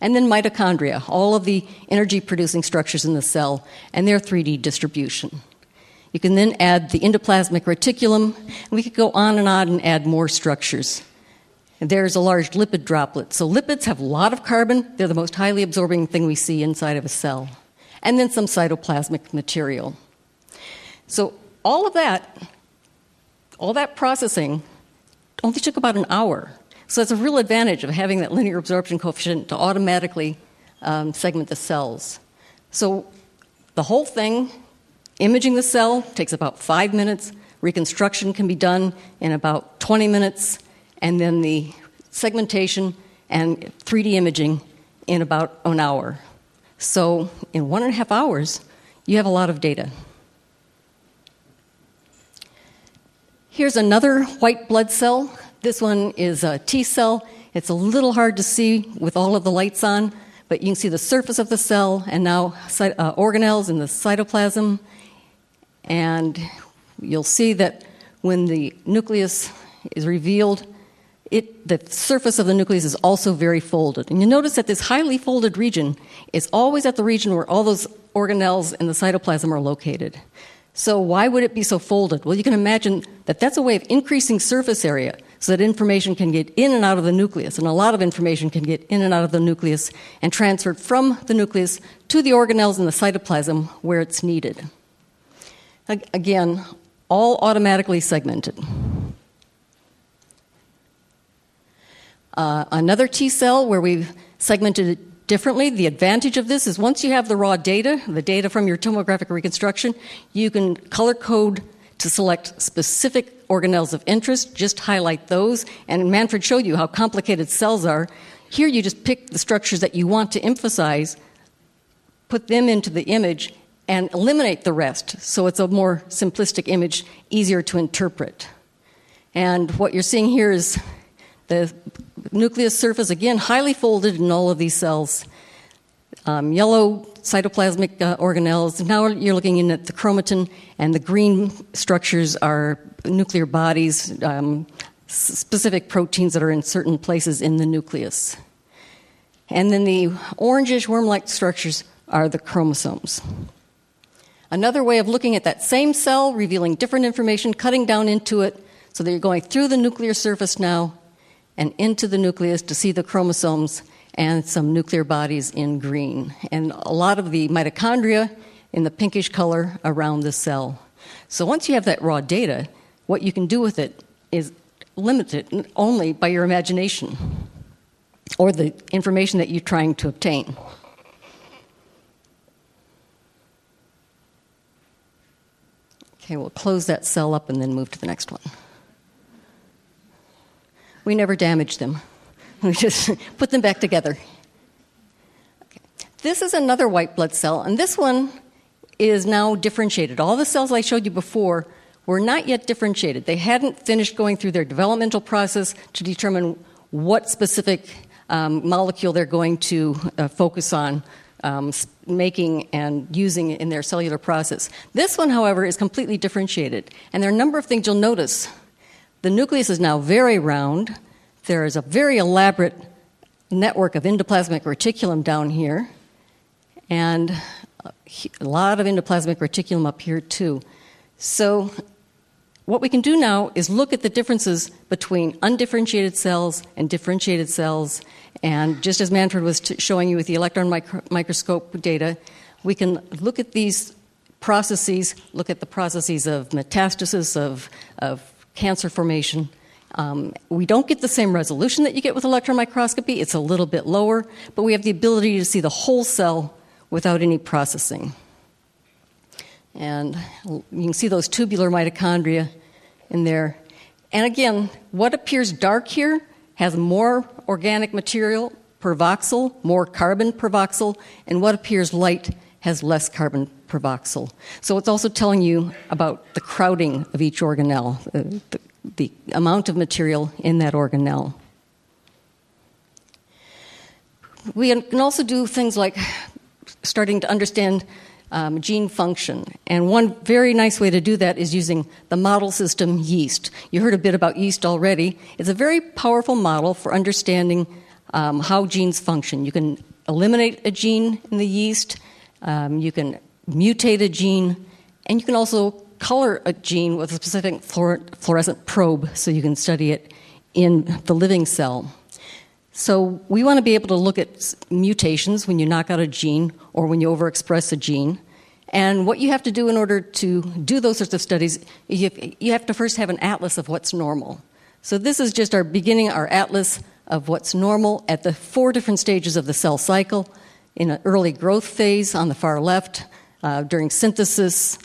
And then mitochondria, all of the energy producing structures in the cell, and their 3D distribution. You can then add the endoplasmic reticulum, and we could go on and on and add more structures. And there's a large lipid droplet. So lipids have a lot of carbon. They're the most highly absorbing thing we see inside of a cell. And then some cytoplasmic material. So all of that, all that processing only took about an hour. So it's a real advantage of having that linear absorption coefficient to automatically um, segment the cells. So the whole thing Imaging the cell takes about five minutes. Reconstruction can be done in about 20 minutes, and then the segmentation and 3D imaging in about an hour. So, in one and a half hours, you have a lot of data. Here's another white blood cell. This one is a T cell. It's a little hard to see with all of the lights on, but you can see the surface of the cell and now uh, organelles in the cytoplasm and you'll see that when the nucleus is revealed, it, the surface of the nucleus is also very folded. And you notice that this highly folded region is always at the region where all those organelles in the cytoplasm are located. So, why would it be so folded? Well, you can imagine that that's a way of increasing surface area so that information can get in and out of the nucleus. And a lot of information can get in and out of the nucleus and transferred from the nucleus to the organelles in the cytoplasm where it's needed. Again, all automatically segmented. Uh, another T cell where we've segmented it differently. The advantage of this is once you have the raw data, the data from your tomographic reconstruction, you can color code to select specific organelles of interest, just highlight those. And Manfred showed you how complicated cells are. Here you just pick the structures that you want to emphasize, put them into the image, and eliminate the rest so it's a more simplistic image, easier to interpret. And what you're seeing here is the nucleus surface, again, highly folded in all of these cells. Um, yellow cytoplasmic uh, organelles. Now you're looking in at the chromatin, and the green structures are nuclear bodies, um, specific proteins that are in certain places in the nucleus. And then the orangish worm like structures are the chromosomes. Another way of looking at that same cell, revealing different information, cutting down into it, so that you're going through the nuclear surface now and into the nucleus to see the chromosomes and some nuclear bodies in green. And a lot of the mitochondria in the pinkish color around the cell. So once you have that raw data, what you can do with it is limited only by your imagination or the information that you're trying to obtain. Okay, we'll close that cell up and then move to the next one. We never damage them, we just put them back together. Okay. This is another white blood cell, and this one is now differentiated. All the cells I showed you before were not yet differentiated. They hadn't finished going through their developmental process to determine what specific um, molecule they're going to uh, focus on um, making and using in their cellular process. This one, however, is completely differentiated. And there are a number of things you'll notice. The nucleus is now very round. There is a very elaborate network of endoplasmic reticulum down here, and uh, a lot of endoplasmic reticulum up here, too. So, what we can do now is look at the differences between undifferentiated cells and differentiated cells and just as Manfred was t- showing you with the electron micro- microscope data, we can look at these processes, look at the processes of metastasis, of, of cancer formation. Um, we don't get the same resolution that you get with electron microscopy, it's a little bit lower, but we have the ability to see the whole cell without any processing. And you can see those tubular mitochondria in there. And again, what appears dark here has more organic material per voxel, more carbon per voxel, and what appears light has less carbon per voxel. So it's also telling you about the crowding of each organelle, the, the, the amount of material in that organelle. We can also do things like starting to understand um, gene function. And one very nice way to do that is using the model system yeast. You heard a bit about yeast already. It's a very powerful model for understanding um, how genes function. You can eliminate a gene in the yeast, um, you can mutate a gene, and you can also color a gene with a specific fluorescent probe so you can study it in the living cell. So we want to be able to look at mutations when you knock out a gene or when you overexpress a gene. And what you have to do in order to do those sorts of studies, you have to first have an atlas of what's normal. So this is just our beginning, our atlas of what's normal at the four different stages of the cell cycle in an early growth phase on the far left, uh, during synthesis,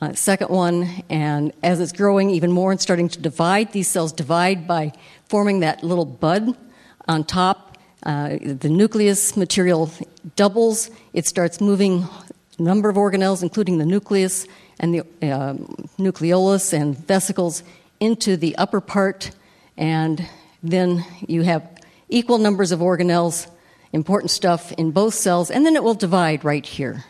uh, second one, and as it's growing even more and starting to divide, these cells divide by forming that little bud on top. Uh, the nucleus material doubles. It starts moving a number of organelles, including the nucleus and the uh, nucleolus and vesicles, into the upper part, and then you have equal numbers of organelles, important stuff in both cells, and then it will divide right here.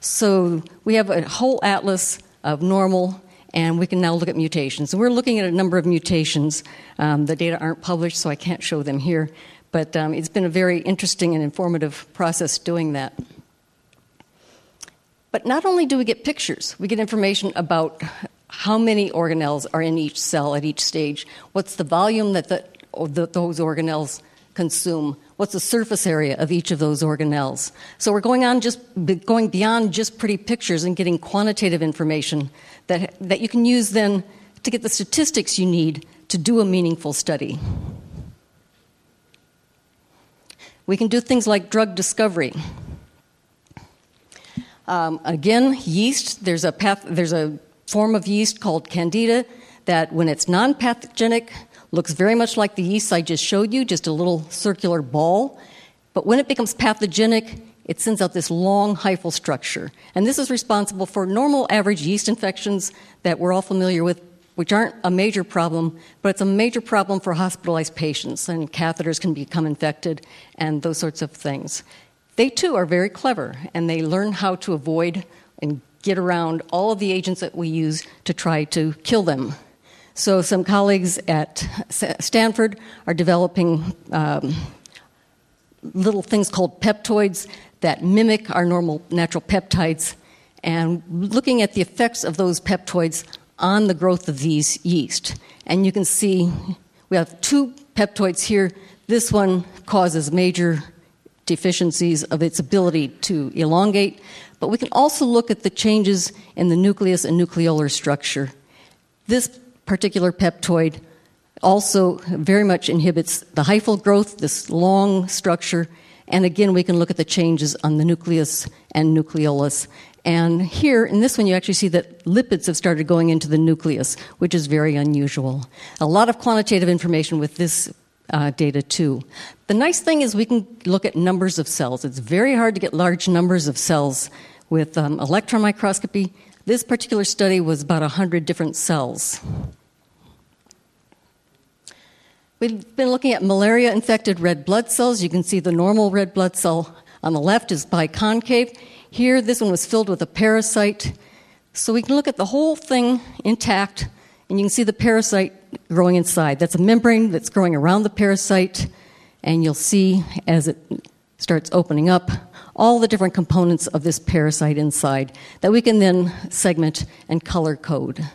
So we have a whole atlas of normal and we can now look at mutations. And we're looking at a number of mutations. Um, the data aren't published, so I can't show them here. But um, it's been a very interesting and informative process doing that. But not only do we get pictures, we get information about how many organelles are in each cell at each stage, what's the volume that the, the, those organelles consume, what's the surface area of each of those organelles. So we're going on just going beyond just pretty pictures and getting quantitative information that, that you can use then to get the statistics you need to do a meaningful study. We can do things like drug discovery. Um, again, yeast, there's a, path, there's a form of yeast called candida that, when it's non pathogenic, looks very much like the yeast I just showed you, just a little circular ball. But when it becomes pathogenic, it sends out this long hyphal structure. And this is responsible for normal average yeast infections that we're all familiar with, which aren't a major problem, but it's a major problem for hospitalized patients, and catheters can become infected and those sorts of things. They too are very clever, and they learn how to avoid and get around all of the agents that we use to try to kill them. So, some colleagues at Stanford are developing um, little things called peptoids that mimic our normal natural peptides, and looking at the effects of those peptoids on the growth of these yeast. And you can see we have two peptoids here. This one causes major deficiencies of its ability to elongate, but we can also look at the changes in the nucleus and nucleolar structure. This particular peptoid also very much inhibits the hyphal growth, this long structure, and again, we can look at the changes on the nucleus and nucleolus. And here, in this one, you actually see that lipids have started going into the nucleus, which is very unusual. A lot of quantitative information with this uh, data, too. The nice thing is we can look at numbers of cells. It's very hard to get large numbers of cells with um, electron microscopy. This particular study was about 100 different cells. We've been looking at malaria infected red blood cells. You can see the normal red blood cell on the left is biconcave. Here, this one was filled with a parasite. So we can look at the whole thing intact, and you can see the parasite growing inside. That's a membrane that's growing around the parasite, and you'll see as it starts opening up all the different components of this parasite inside that we can then segment and color code.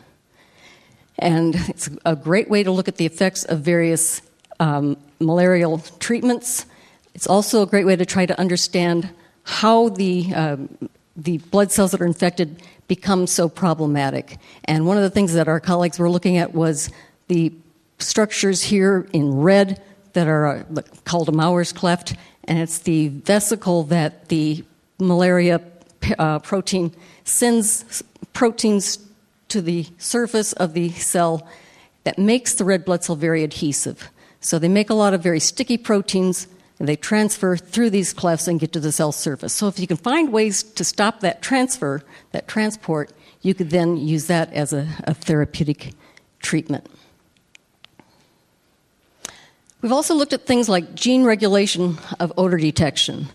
And it's a great way to look at the effects of various um, malarial treatments. It's also a great way to try to understand how the, um, the blood cells that are infected become so problematic. And one of the things that our colleagues were looking at was the structures here in red that are uh, called a Maurer's cleft, and it's the vesicle that the malaria uh, protein sends proteins to the surface of the cell that makes the red blood cell very adhesive. So they make a lot of very sticky proteins and they transfer through these clefts and get to the cell surface. So if you can find ways to stop that transfer, that transport, you could then use that as a, a therapeutic treatment. We've also looked at things like gene regulation of odor detection.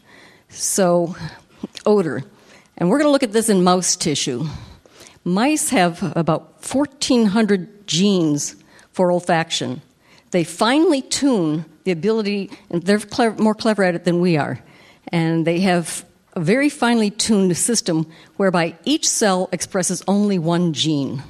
So, odor. And we're going to look at this in mouse tissue. Mice have about 1,400 genes for olfaction. They finely tune the ability, and they're clever, more clever at it than we are. And they have a very finely tuned system whereby each cell expresses only one gene.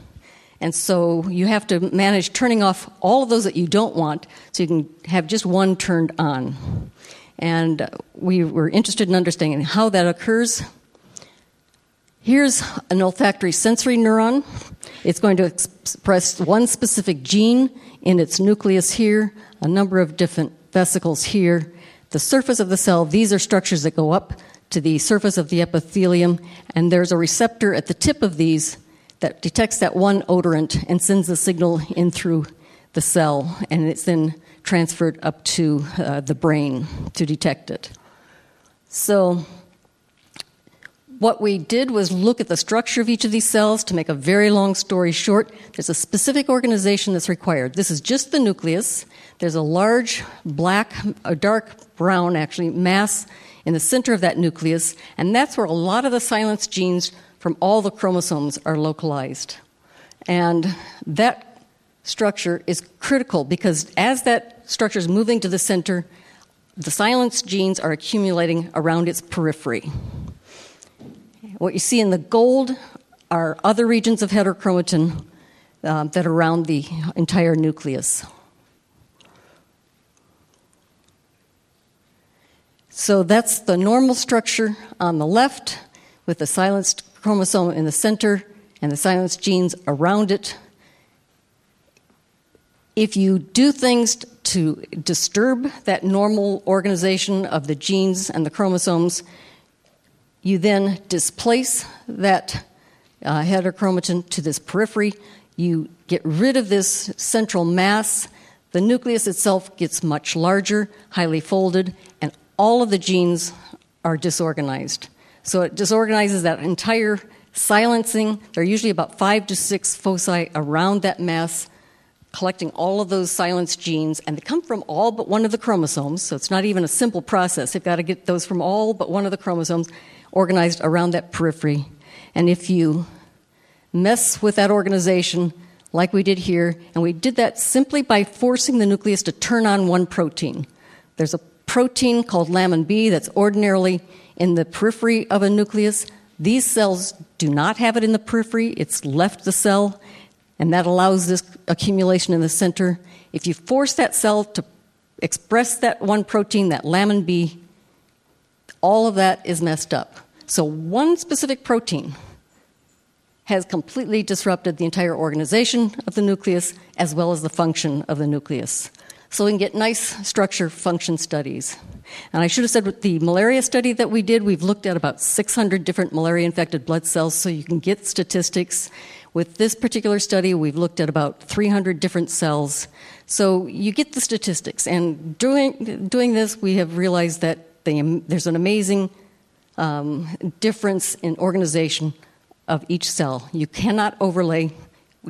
And so you have to manage turning off all of those that you don't want so you can have just one turned on. And we were interested in understanding how that occurs. Here's an olfactory sensory neuron. It's going to express one specific gene in its nucleus here, a number of different vesicles here. The surface of the cell, these are structures that go up to the surface of the epithelium, and there's a receptor at the tip of these that detects that one odorant and sends the signal in through the cell, and it's then transferred up to uh, the brain to detect it. So, what we did was look at the structure of each of these cells to make a very long story short. There's a specific organization that's required. This is just the nucleus. There's a large black, a dark brown actually, mass in the center of that nucleus, and that's where a lot of the silence genes from all the chromosomes are localized. And that structure is critical because as that structure is moving to the center, the silence genes are accumulating around its periphery. What you see in the gold are other regions of heterochromatin um, that are around the entire nucleus. So that's the normal structure on the left with the silenced chromosome in the center and the silenced genes around it. If you do things to disturb that normal organization of the genes and the chromosomes, you then displace that uh, heterochromatin to this periphery. You get rid of this central mass. The nucleus itself gets much larger, highly folded, and all of the genes are disorganized. So it disorganizes that entire silencing. There are usually about five to six foci around that mass collecting all of those silenced genes, and they come from all but one of the chromosomes, so it's not even a simple process. They've got to get those from all but one of the chromosomes organized around that periphery. And if you mess with that organization, like we did here, and we did that simply by forcing the nucleus to turn on one protein. There's a protein called lamin B that's ordinarily in the periphery of a nucleus. These cells do not have it in the periphery, it's left the cell, and that allows this accumulation in the center. If you force that cell to express that one protein, that lamin B, all of that is messed up. So, one specific protein has completely disrupted the entire organization of the nucleus as well as the function of the nucleus. So we can get nice structure function studies. And I should have said with the malaria study that we did, we've looked at about 600 different malaria infected blood cells so you can get statistics. With this particular study, we've looked at about 300 different cells. So you get the statistics. And doing, doing this, we have realized that the, there's an amazing um, difference in organization of each cell. You cannot overlay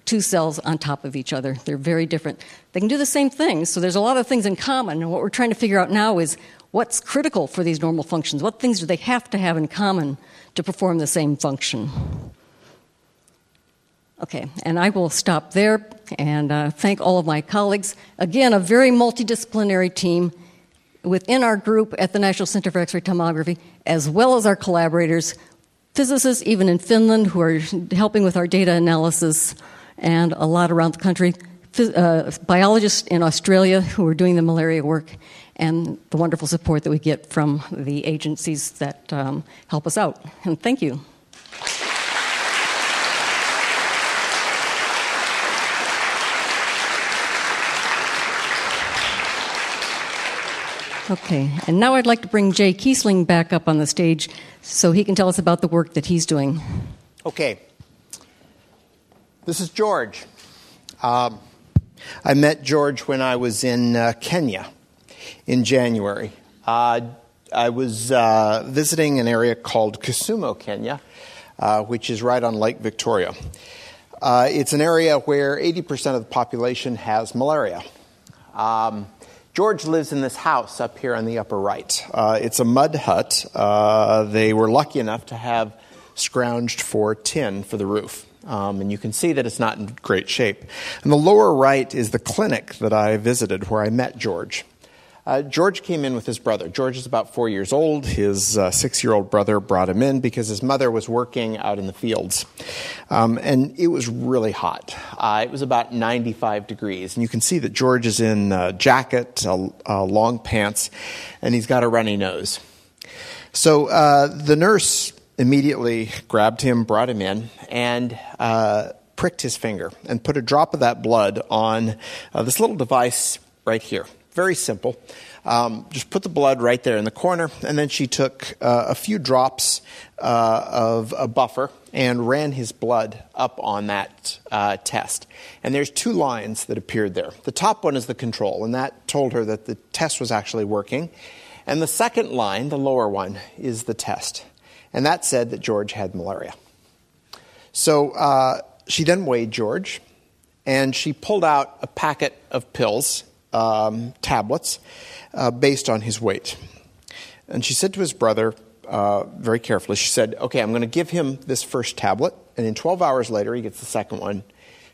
two cells on top of each other. They're very different. They can do the same thing, so there's a lot of things in common. And what we're trying to figure out now is what's critical for these normal functions? What things do they have to have in common to perform the same function? Okay, and I will stop there and uh, thank all of my colleagues. Again, a very multidisciplinary team within our group at the National Center for X ray Tomography, as well as our collaborators physicists, even in Finland, who are helping with our data analysis, and a lot around the country. Uh, biologists in Australia who are doing the malaria work, and the wonderful support that we get from the agencies that um, help us out. And thank you. Okay, and now I'd like to bring Jay Keasling back up on the stage so he can tell us about the work that he's doing. Okay. This is George. Um, I met George when I was in uh, Kenya in January. Uh, I was uh, visiting an area called Kisumu, Kenya, uh, which is right on Lake Victoria. Uh, it's an area where 80% of the population has malaria. Um, George lives in this house up here on the upper right. Uh, it's a mud hut. Uh, they were lucky enough to have scrounged for tin for the roof. Um, and you can see that it's not in great shape. And the lower right is the clinic that I visited where I met George. Uh, George came in with his brother. George is about four years old. His uh, six year old brother brought him in because his mother was working out in the fields. Um, and it was really hot. Uh, it was about 95 degrees. And you can see that George is in a jacket, long pants, and he's got a runny nose. So uh, the nurse immediately grabbed him, brought him in, and uh, pricked his finger and put a drop of that blood on uh, this little device right here. Very simple. Um, just put the blood right there in the corner, and then she took uh, a few drops uh, of a buffer and ran his blood up on that uh, test. And there's two lines that appeared there. The top one is the control, and that told her that the test was actually working. And the second line, the lower one, is the test. And that said that George had malaria. So uh, she then weighed George, and she pulled out a packet of pills um, tablets uh, based on his weight. And she said to his brother, uh, very carefully, she said, Okay, I'm going to give him this first tablet, and in 12 hours later, he gets the second one.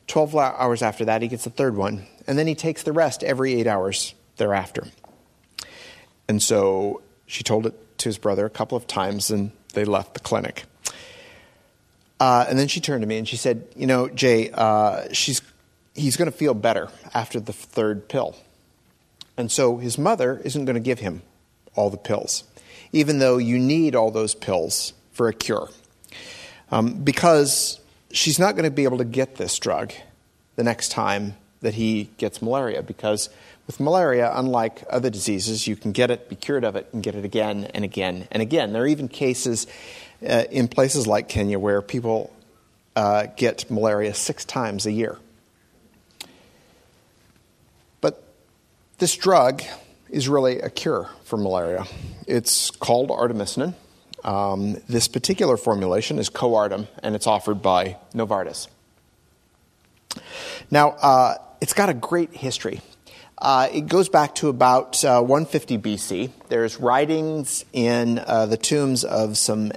12 hours after that, he gets the third one. And then he takes the rest every eight hours thereafter. And so she told it to his brother a couple of times, and they left the clinic. Uh, and then she turned to me and she said, You know, Jay, uh, she's he's going to feel better after the third pill. And so his mother isn't going to give him all the pills, even though you need all those pills for a cure. Um, because she's not going to be able to get this drug the next time that he gets malaria. Because with malaria, unlike other diseases, you can get it, be cured of it, and get it again and again and again. There are even cases uh, in places like Kenya where people uh, get malaria six times a year. This drug is really a cure for malaria. It's called artemisinin. Um, this particular formulation is Coartem, and it's offered by Novartis. Now, uh, it's got a great history. Uh, it goes back to about uh, 150 BC. There's writings in uh, the tombs of some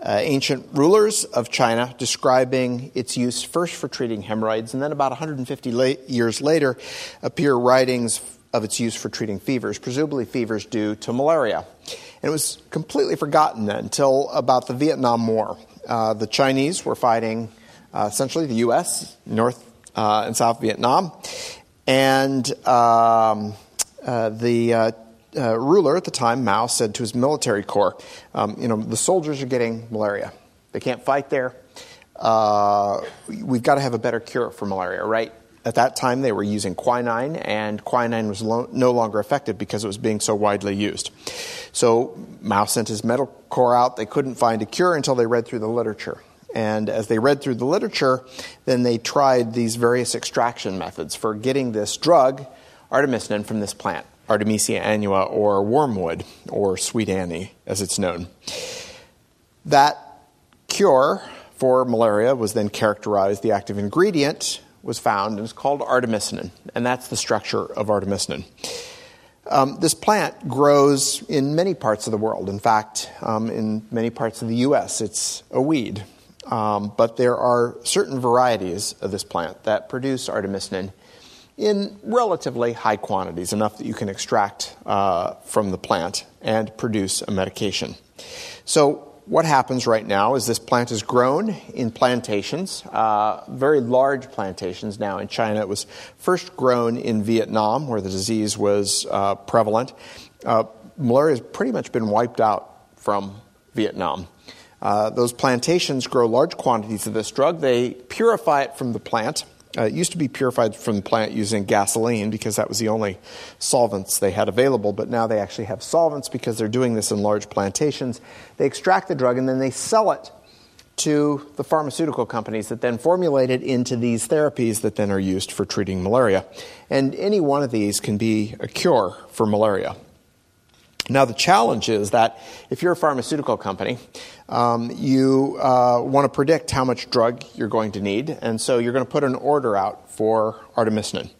uh, uh, ancient rulers of China describing its use first for treating hemorrhoids, and then about 150 la- years later appear writings of its use for treating fevers, presumably fevers due to malaria. And it was completely forgotten then until about the Vietnam War. Uh, the Chinese were fighting uh, essentially the U.S., North uh, and South Vietnam, and um, uh, the uh, uh, ruler at the time, Mao, said to his military corps, um, "You know, the soldiers are getting malaria. They can't fight there. we've got to have a better cure for malaria, right?" At that time, they were using quinine, and quinine was lo- no longer effective because it was being so widely used. So Mao sent his medical corps out. They couldn't find a cure until they read through the literature. And as they read through the literature, then they tried these various extraction methods for getting this drug, artemisinin, from this plant, Artemisia annua, or wormwood, or sweet Annie, as it's known. That cure for malaria was then characterized, the active ingredient was found, and it's called artemisinin, and that's the structure of artemisinin. Um, this plant grows in many parts of the world. In fact, um, in many parts of the U.S., it's a weed. Um, but there are certain varieties of this plant that produce artemisinin in relatively high quantities, enough that you can extract uh, from the plant and produce a medication. So, what happens right now is this plant is grown in plantations, uh, very large plantations now in China. It was first grown in Vietnam, where the disease was uh, prevalent. Uh, malaria has pretty much been wiped out from Vietnam. Uh, those plantations grow large quantities of this drug. They purify it from the plant. Uh, it used to be purified from the plant using gasoline because that was the only solvents they had available, but now they actually have solvents because they're doing this in large plantations. They extract the drug and then they sell it to the pharmaceutical companies that then formulate it into these therapies that then are used for treating malaria. And any one of these can be a cure for malaria. Now, the challenge is that if you're a pharmaceutical company, um, you uh, want to predict how much drug you're going to need, and so you're going to put an order out for artemisinin.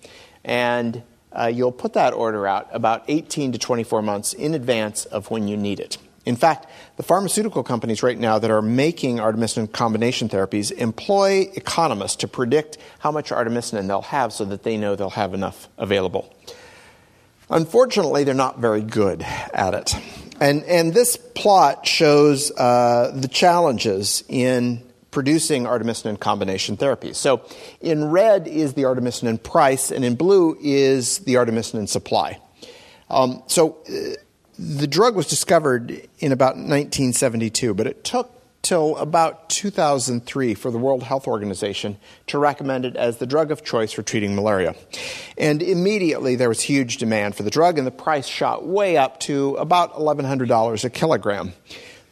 And uh, you'll put that order out about 18 to 24 months in advance of when you need it. In fact, the pharmaceutical companies right now that are making artemisinin combination therapies employ economists to predict how much artemisinin they'll have so that they know they'll have enough available. Unfortunately, they're not very good at it. And, and this plot shows uh, the challenges in producing artemisinin combination therapies. So in red is the artemisinin price, and in blue is the artemisinin supply. Um, so uh, the drug was discovered in about 1972, but it took till about 2003 for the World Health Organization to recommend it as the drug of choice for treating malaria. And immediately there was huge demand for the drug, and the price shot way up to about $1,100 a kilogram.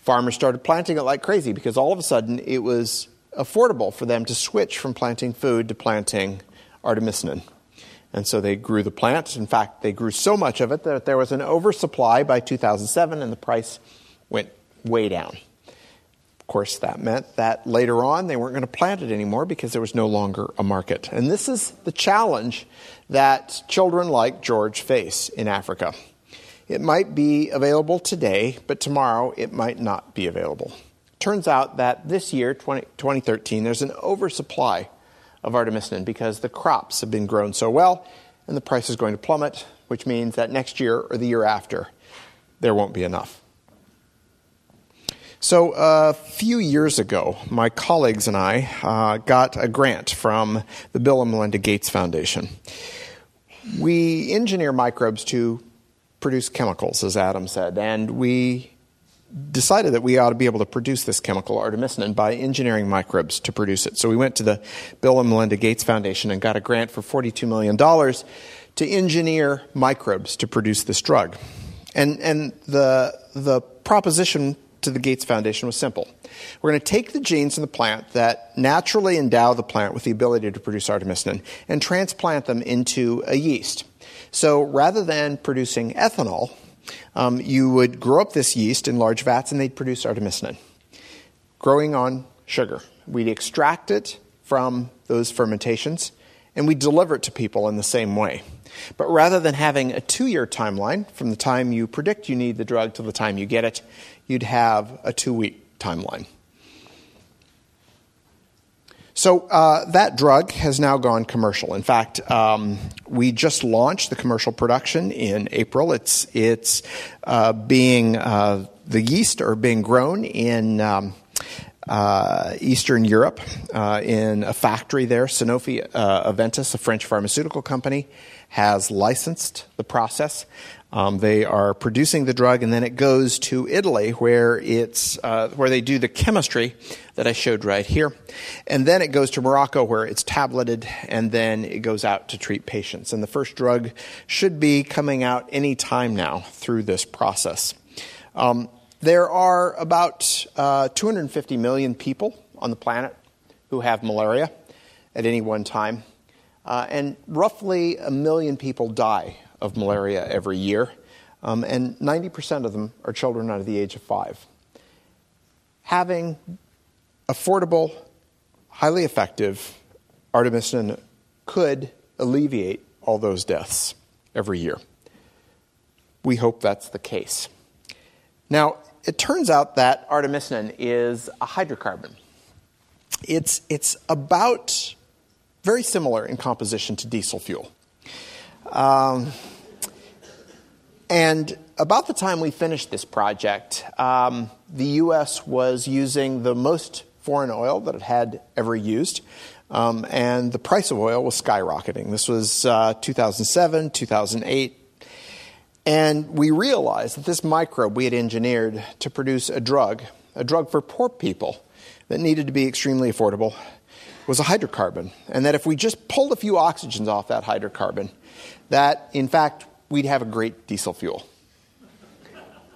Farmers started planting it like crazy because all of a sudden it was affordable for them to switch from planting food to planting artemisinin. And so they grew the plant. In fact, they grew so much of it that there was an oversupply by 2007 and the price went way down. Of course, that meant that later on they weren't going to plant it anymore because there was no longer a market. And this is the challenge that children like George face in Africa. It might be available today, but tomorrow it might not be available. Turns out that this year, 20, 2013, there's an oversupply of artemisinin because the crops have been grown so well and the price is going to plummet, which means that next year or the year after, there won't be enough. So, a few years ago, my colleagues and I uh, got a grant from the Bill and Melinda Gates Foundation. We engineer microbes to produce chemicals, as Adam said, and we decided that we ought to be able to produce this chemical, artemisinin, by engineering microbes to produce it. So, we went to the Bill and Melinda Gates Foundation and got a grant for $42 million to engineer microbes to produce this drug. And, and the, the proposition to the Gates Foundation was simple. We're going to take the genes in the plant that naturally endow the plant with the ability to produce artemisinin and transplant them into a yeast. So rather than producing ethanol, um, you would grow up this yeast in large vats and they'd produce artemisinin, growing on sugar. We'd extract it from those fermentations and we'd deliver it to people in the same way. But rather than having a two year timeline from the time you predict you need the drug to the time you get it, you'd have a two week timeline. So uh, that drug has now gone commercial. In fact, um, we just launched the commercial production in April. It's it's uh, being uh, the yeast are being grown in. Um, uh, Eastern Europe, uh, in a factory there, Sanofi uh, Aventis, a French pharmaceutical company, has licensed the process. Um, they are producing the drug, and then it goes to Italy, where it's uh, where they do the chemistry that I showed right here, and then it goes to Morocco, where it's tableted, and then it goes out to treat patients. And the first drug should be coming out any time now through this process. Um, there are about uh, 250 million people on the planet who have malaria at any one time, uh, and roughly a million people die of malaria every year, um, and 90% of them are children under the age of five. Having affordable, highly effective artemisinin could alleviate all those deaths every year. We hope that's the case. Now, it turns out that artemisinin is a hydrocarbon. It's, it's about very similar in composition to diesel fuel. Um, and about the time we finished this project, um, the U.S. was using the most foreign oil that it had ever used, um, and the price of oil was skyrocketing. This was uh, 2007, 2008. And we realized that this microbe we had engineered to produce a drug, a drug for poor people that needed to be extremely affordable, was a hydrocarbon. And that if we just pulled a few oxygens off that hydrocarbon, that in fact we'd have a great diesel fuel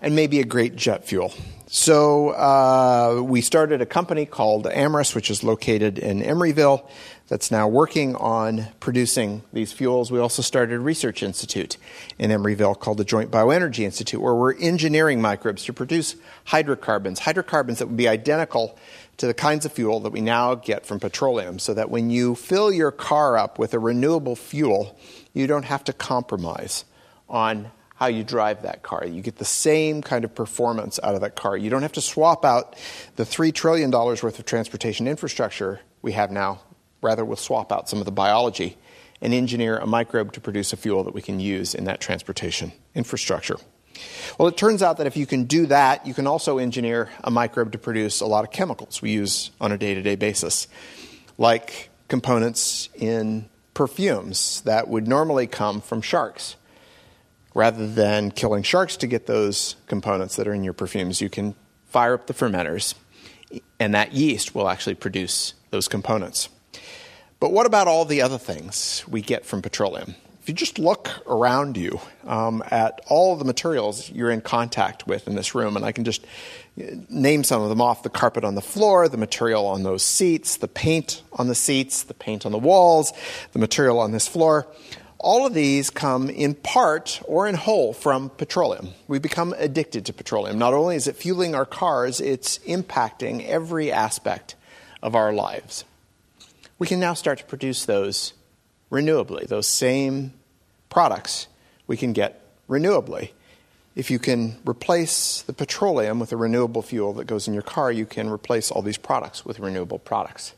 and maybe a great jet fuel. So uh, we started a company called Amyris, which is located in Emeryville, that's now working on producing these fuels. We also started a research institute in Emeryville called the Joint Bioenergy Institute, where we're engineering microbes to produce hydrocarbons, hydrocarbons that would be identical to the kinds of fuel that we now get from petroleum, so that when you fill your car up with a renewable fuel, you don't have to compromise on how you drive that car. You get the same kind of performance out of that car. You don't have to swap out the $3 trillion worth of transportation infrastructure we have now. Rather, we'll swap out some of the biology and engineer a microbe to produce a fuel that we can use in that transportation infrastructure. Well, it turns out that if you can do that, you can also engineer a microbe to produce a lot of chemicals we use on a day to day basis, like components in perfumes that would normally come from sharks rather than killing sharks to get those components that are in your perfumes, you can fire up the fermenters, and that yeast will actually produce those components. But what about all the other things we get from petroleum? If you just look around you um, at all the materials you're in contact with in this room, and I can just uh, name some of them off the carpet on the floor, the material on those seats, the paint on the seats, the paint on the walls, the material on this floor all of these come in part or in whole from petroleum. We become addicted to petroleum. Not only is it fueling our cars, it's impacting every aspect of our lives. We can now start to produce those renewably, those same products we can get renewably. If you can replace the petroleum with a renewable fuel that goes in your car, you can replace all these products with renewable products.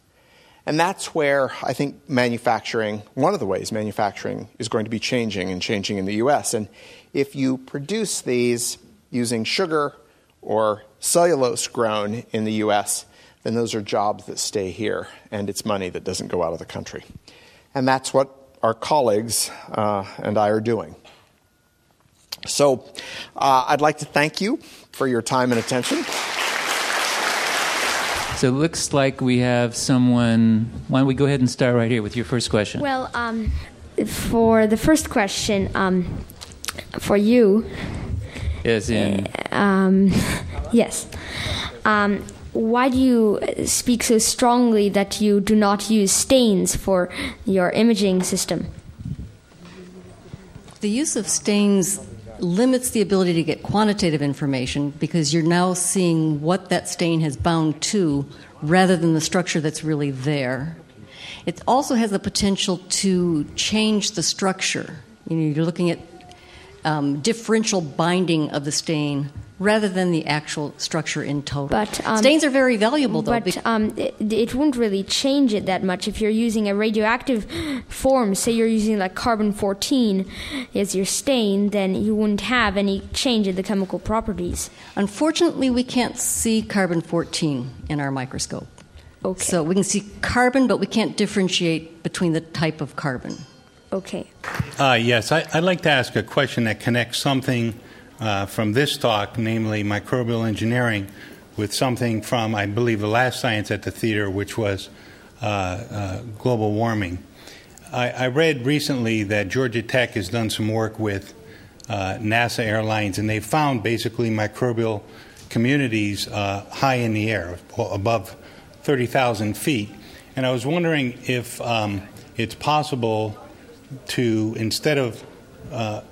And that's where I think manufacturing, one of the ways manufacturing is going to be changing and changing in the US. And if you produce these using sugar or cellulose grown in the US, then those are jobs that stay here and it's money that doesn't go out of the country. And that's what our colleagues uh, and I are doing. So uh, I'd like to thank you for your time and attention. So it looks like we have someone. Why don't we go ahead and start right here with your first question? Well, um, for the first question, um, for you. As in. Um, yes. Why do you speak so strongly that you do not use stains for your imaging system? The use of stains limits the ability to get quantitative information because you're now seeing what that stain has bound to rather than the structure that's really there. It also has the potential to change the structure. You know, you're looking at um, differential binding of the stain rather than the actual structure in total. But, um, stains are very valuable, though. But um, it, it won't really change it that much if you're using a radioactive form. Say you're using like carbon 14 as your stain, then you wouldn't have any change in the chemical properties. Unfortunately, we can't see carbon 14 in our microscope. Okay. So we can see carbon, but we can't differentiate between the type of carbon. Okay. Uh, yes, I, would like to ask a question that connects something uh, from this talk, namely microbial engineering, with something from, I believe, the last science at the theater, which was uh, uh, global warming. I, I, read recently that Georgia Tech has done some work with uh, NASA Airlines, and they found basically microbial communities uh, high in the air, above 30,000 feet. And I was wondering if um, it's possible to, instead of uh,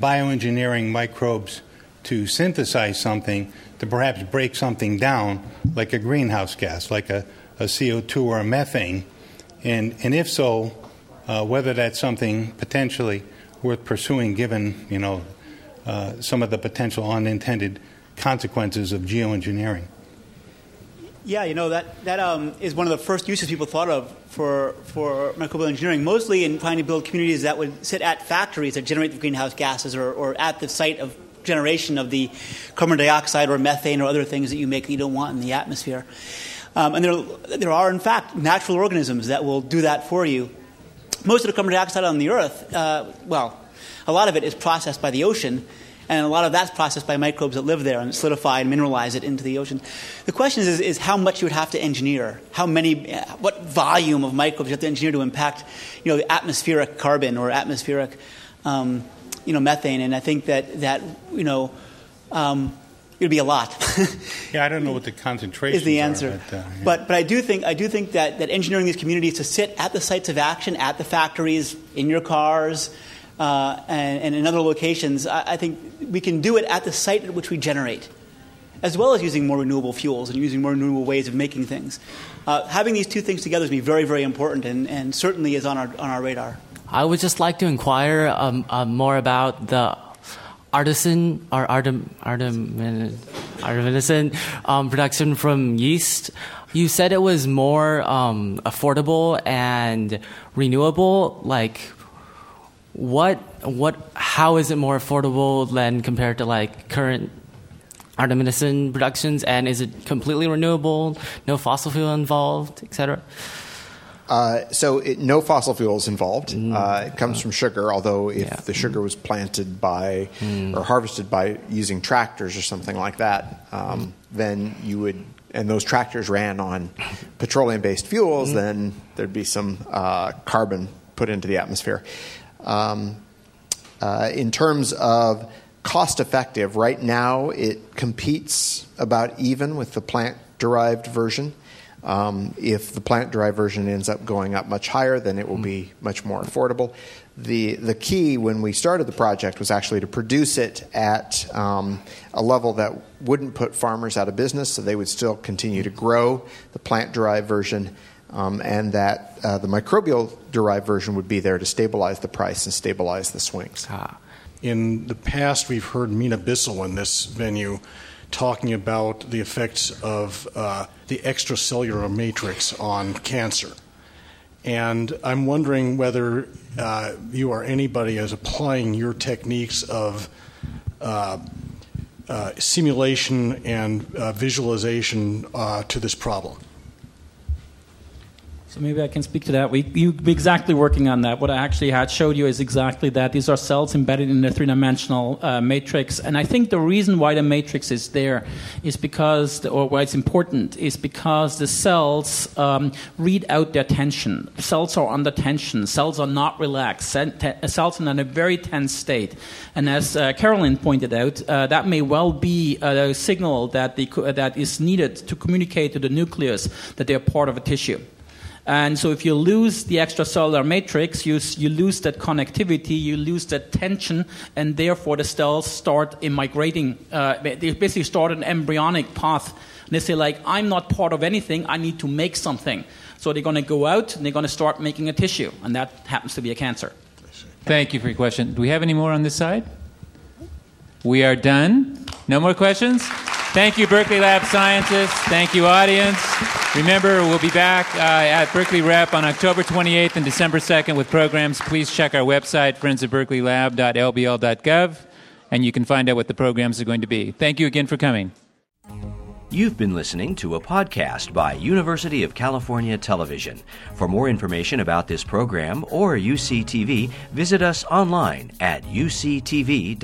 bioengineering microbes to synthesize something, to perhaps break something down, like a greenhouse gas, like a, a CO2 or a methane. And, and if so, uh, whether that's something potentially worth pursuing given, you know, uh, some of the potential unintended consequences of geoengineering. Yeah, you know that that um, is one of the first uses people thought of for for microbial engineering, mostly in trying to build communities that would sit at factories that generate the greenhouse gases, or, or at the site of generation of the carbon dioxide or methane or other things that you make that you don't want in the atmosphere. Um, and there there are in fact natural organisms that will do that for you. Most of the carbon dioxide on the Earth, uh, well, a lot of it is processed by the ocean and a lot of that's processed by microbes that live there and solidify and mineralize it into the ocean. The question is, is, how much you would have to engineer, how many, what volume of microbes you have to engineer to impact, you know, the atmospheric carbon or atmospheric, um, you know, methane. And I think that that you know. Um, it would be a lot. yeah, I don't know what the concentration is the answer. Are, but, uh, yeah. but, but I do think I do think that that engineering these communities to sit at the sites of action, at the factories, in your cars, uh, and, and, in other locations, I, I, think we can do it at the site at which we generate, as well as using more renewable fuels and using more renewable ways of making things. Uh, having these two things together is be very, very important, and, and, certainly is on our on our radar. I would just like to inquire um, uh, more about the artisan or artem, artem, artemisinin um, production from yeast. You said it was more um, affordable and renewable. Like, what what how is it more affordable than compared to like current artemisinin productions and is it completely renewable no fossil fuel involved etc uh, so it, no fossil fuels involved. Mm. Uh, it comes from sugar, although if yeah. the sugar was planted by mm. or harvested by using tractors or something like that, um, then you would, and those tractors ran on petroleum-based fuels, mm. then there'd be some uh, carbon put into the atmosphere. Um, uh, in terms of cost effective, right now it competes about even with the plant derived version. Um, if the plant derived version ends up going up much higher, then it will be much more affordable. The, the key when we started the project was actually to produce it at um, a level that wouldn't put farmers out of business, so they would still continue to grow the plant derived version um, and that uh, the microbial derived version would be there to stabilize the price and stabilize the swings. Ah. In the past, we've heard Mina Bissell in this venue talking about the effects of uh, the extracellular matrix on cancer. And I'm wondering whether uh, you or anybody is applying your techniques of uh, uh simulation and uh, visualization to this problem. So maybe I can speak to that. We you exactly working on that. What I actually had showed you is exactly that. These are cells embedded in a three-dimensional uh, matrix, and I think the reason why the matrix is there is because, or why it's important, is because the cells um, read out their tension. Cells are under tension. Cells are not relaxed. Cells are in a very tense state, and as uh, Carolyn pointed out, uh, that may well be a signal that the, that is needed to communicate to the nucleus that they are part of a tissue. And so if you lose the extracellular matrix, you, you lose that connectivity, you lose that tension, and therefore the cells start migrating. Uh, they basically start an embryonic path. And they say, like, I'm not part of anything, I need to make something. So they're going to go out and they're going to start making a tissue, and that happens to be a cancer. Thank you for your question. Do we have any more on this side? We are done. No more questions? Thank you, Berkeley Lab scientists. Thank you, audience. Remember, we'll be back uh, at Berkeley Rep on October 28th and December 2nd with programs. Please check our website, friendsofberkeleylab.lbl.gov, and you can find out what the programs are going to be. Thank you again for coming. You've been listening to a podcast by University of California Television. For more information about this program or UCTV, visit us online at uctv.tv.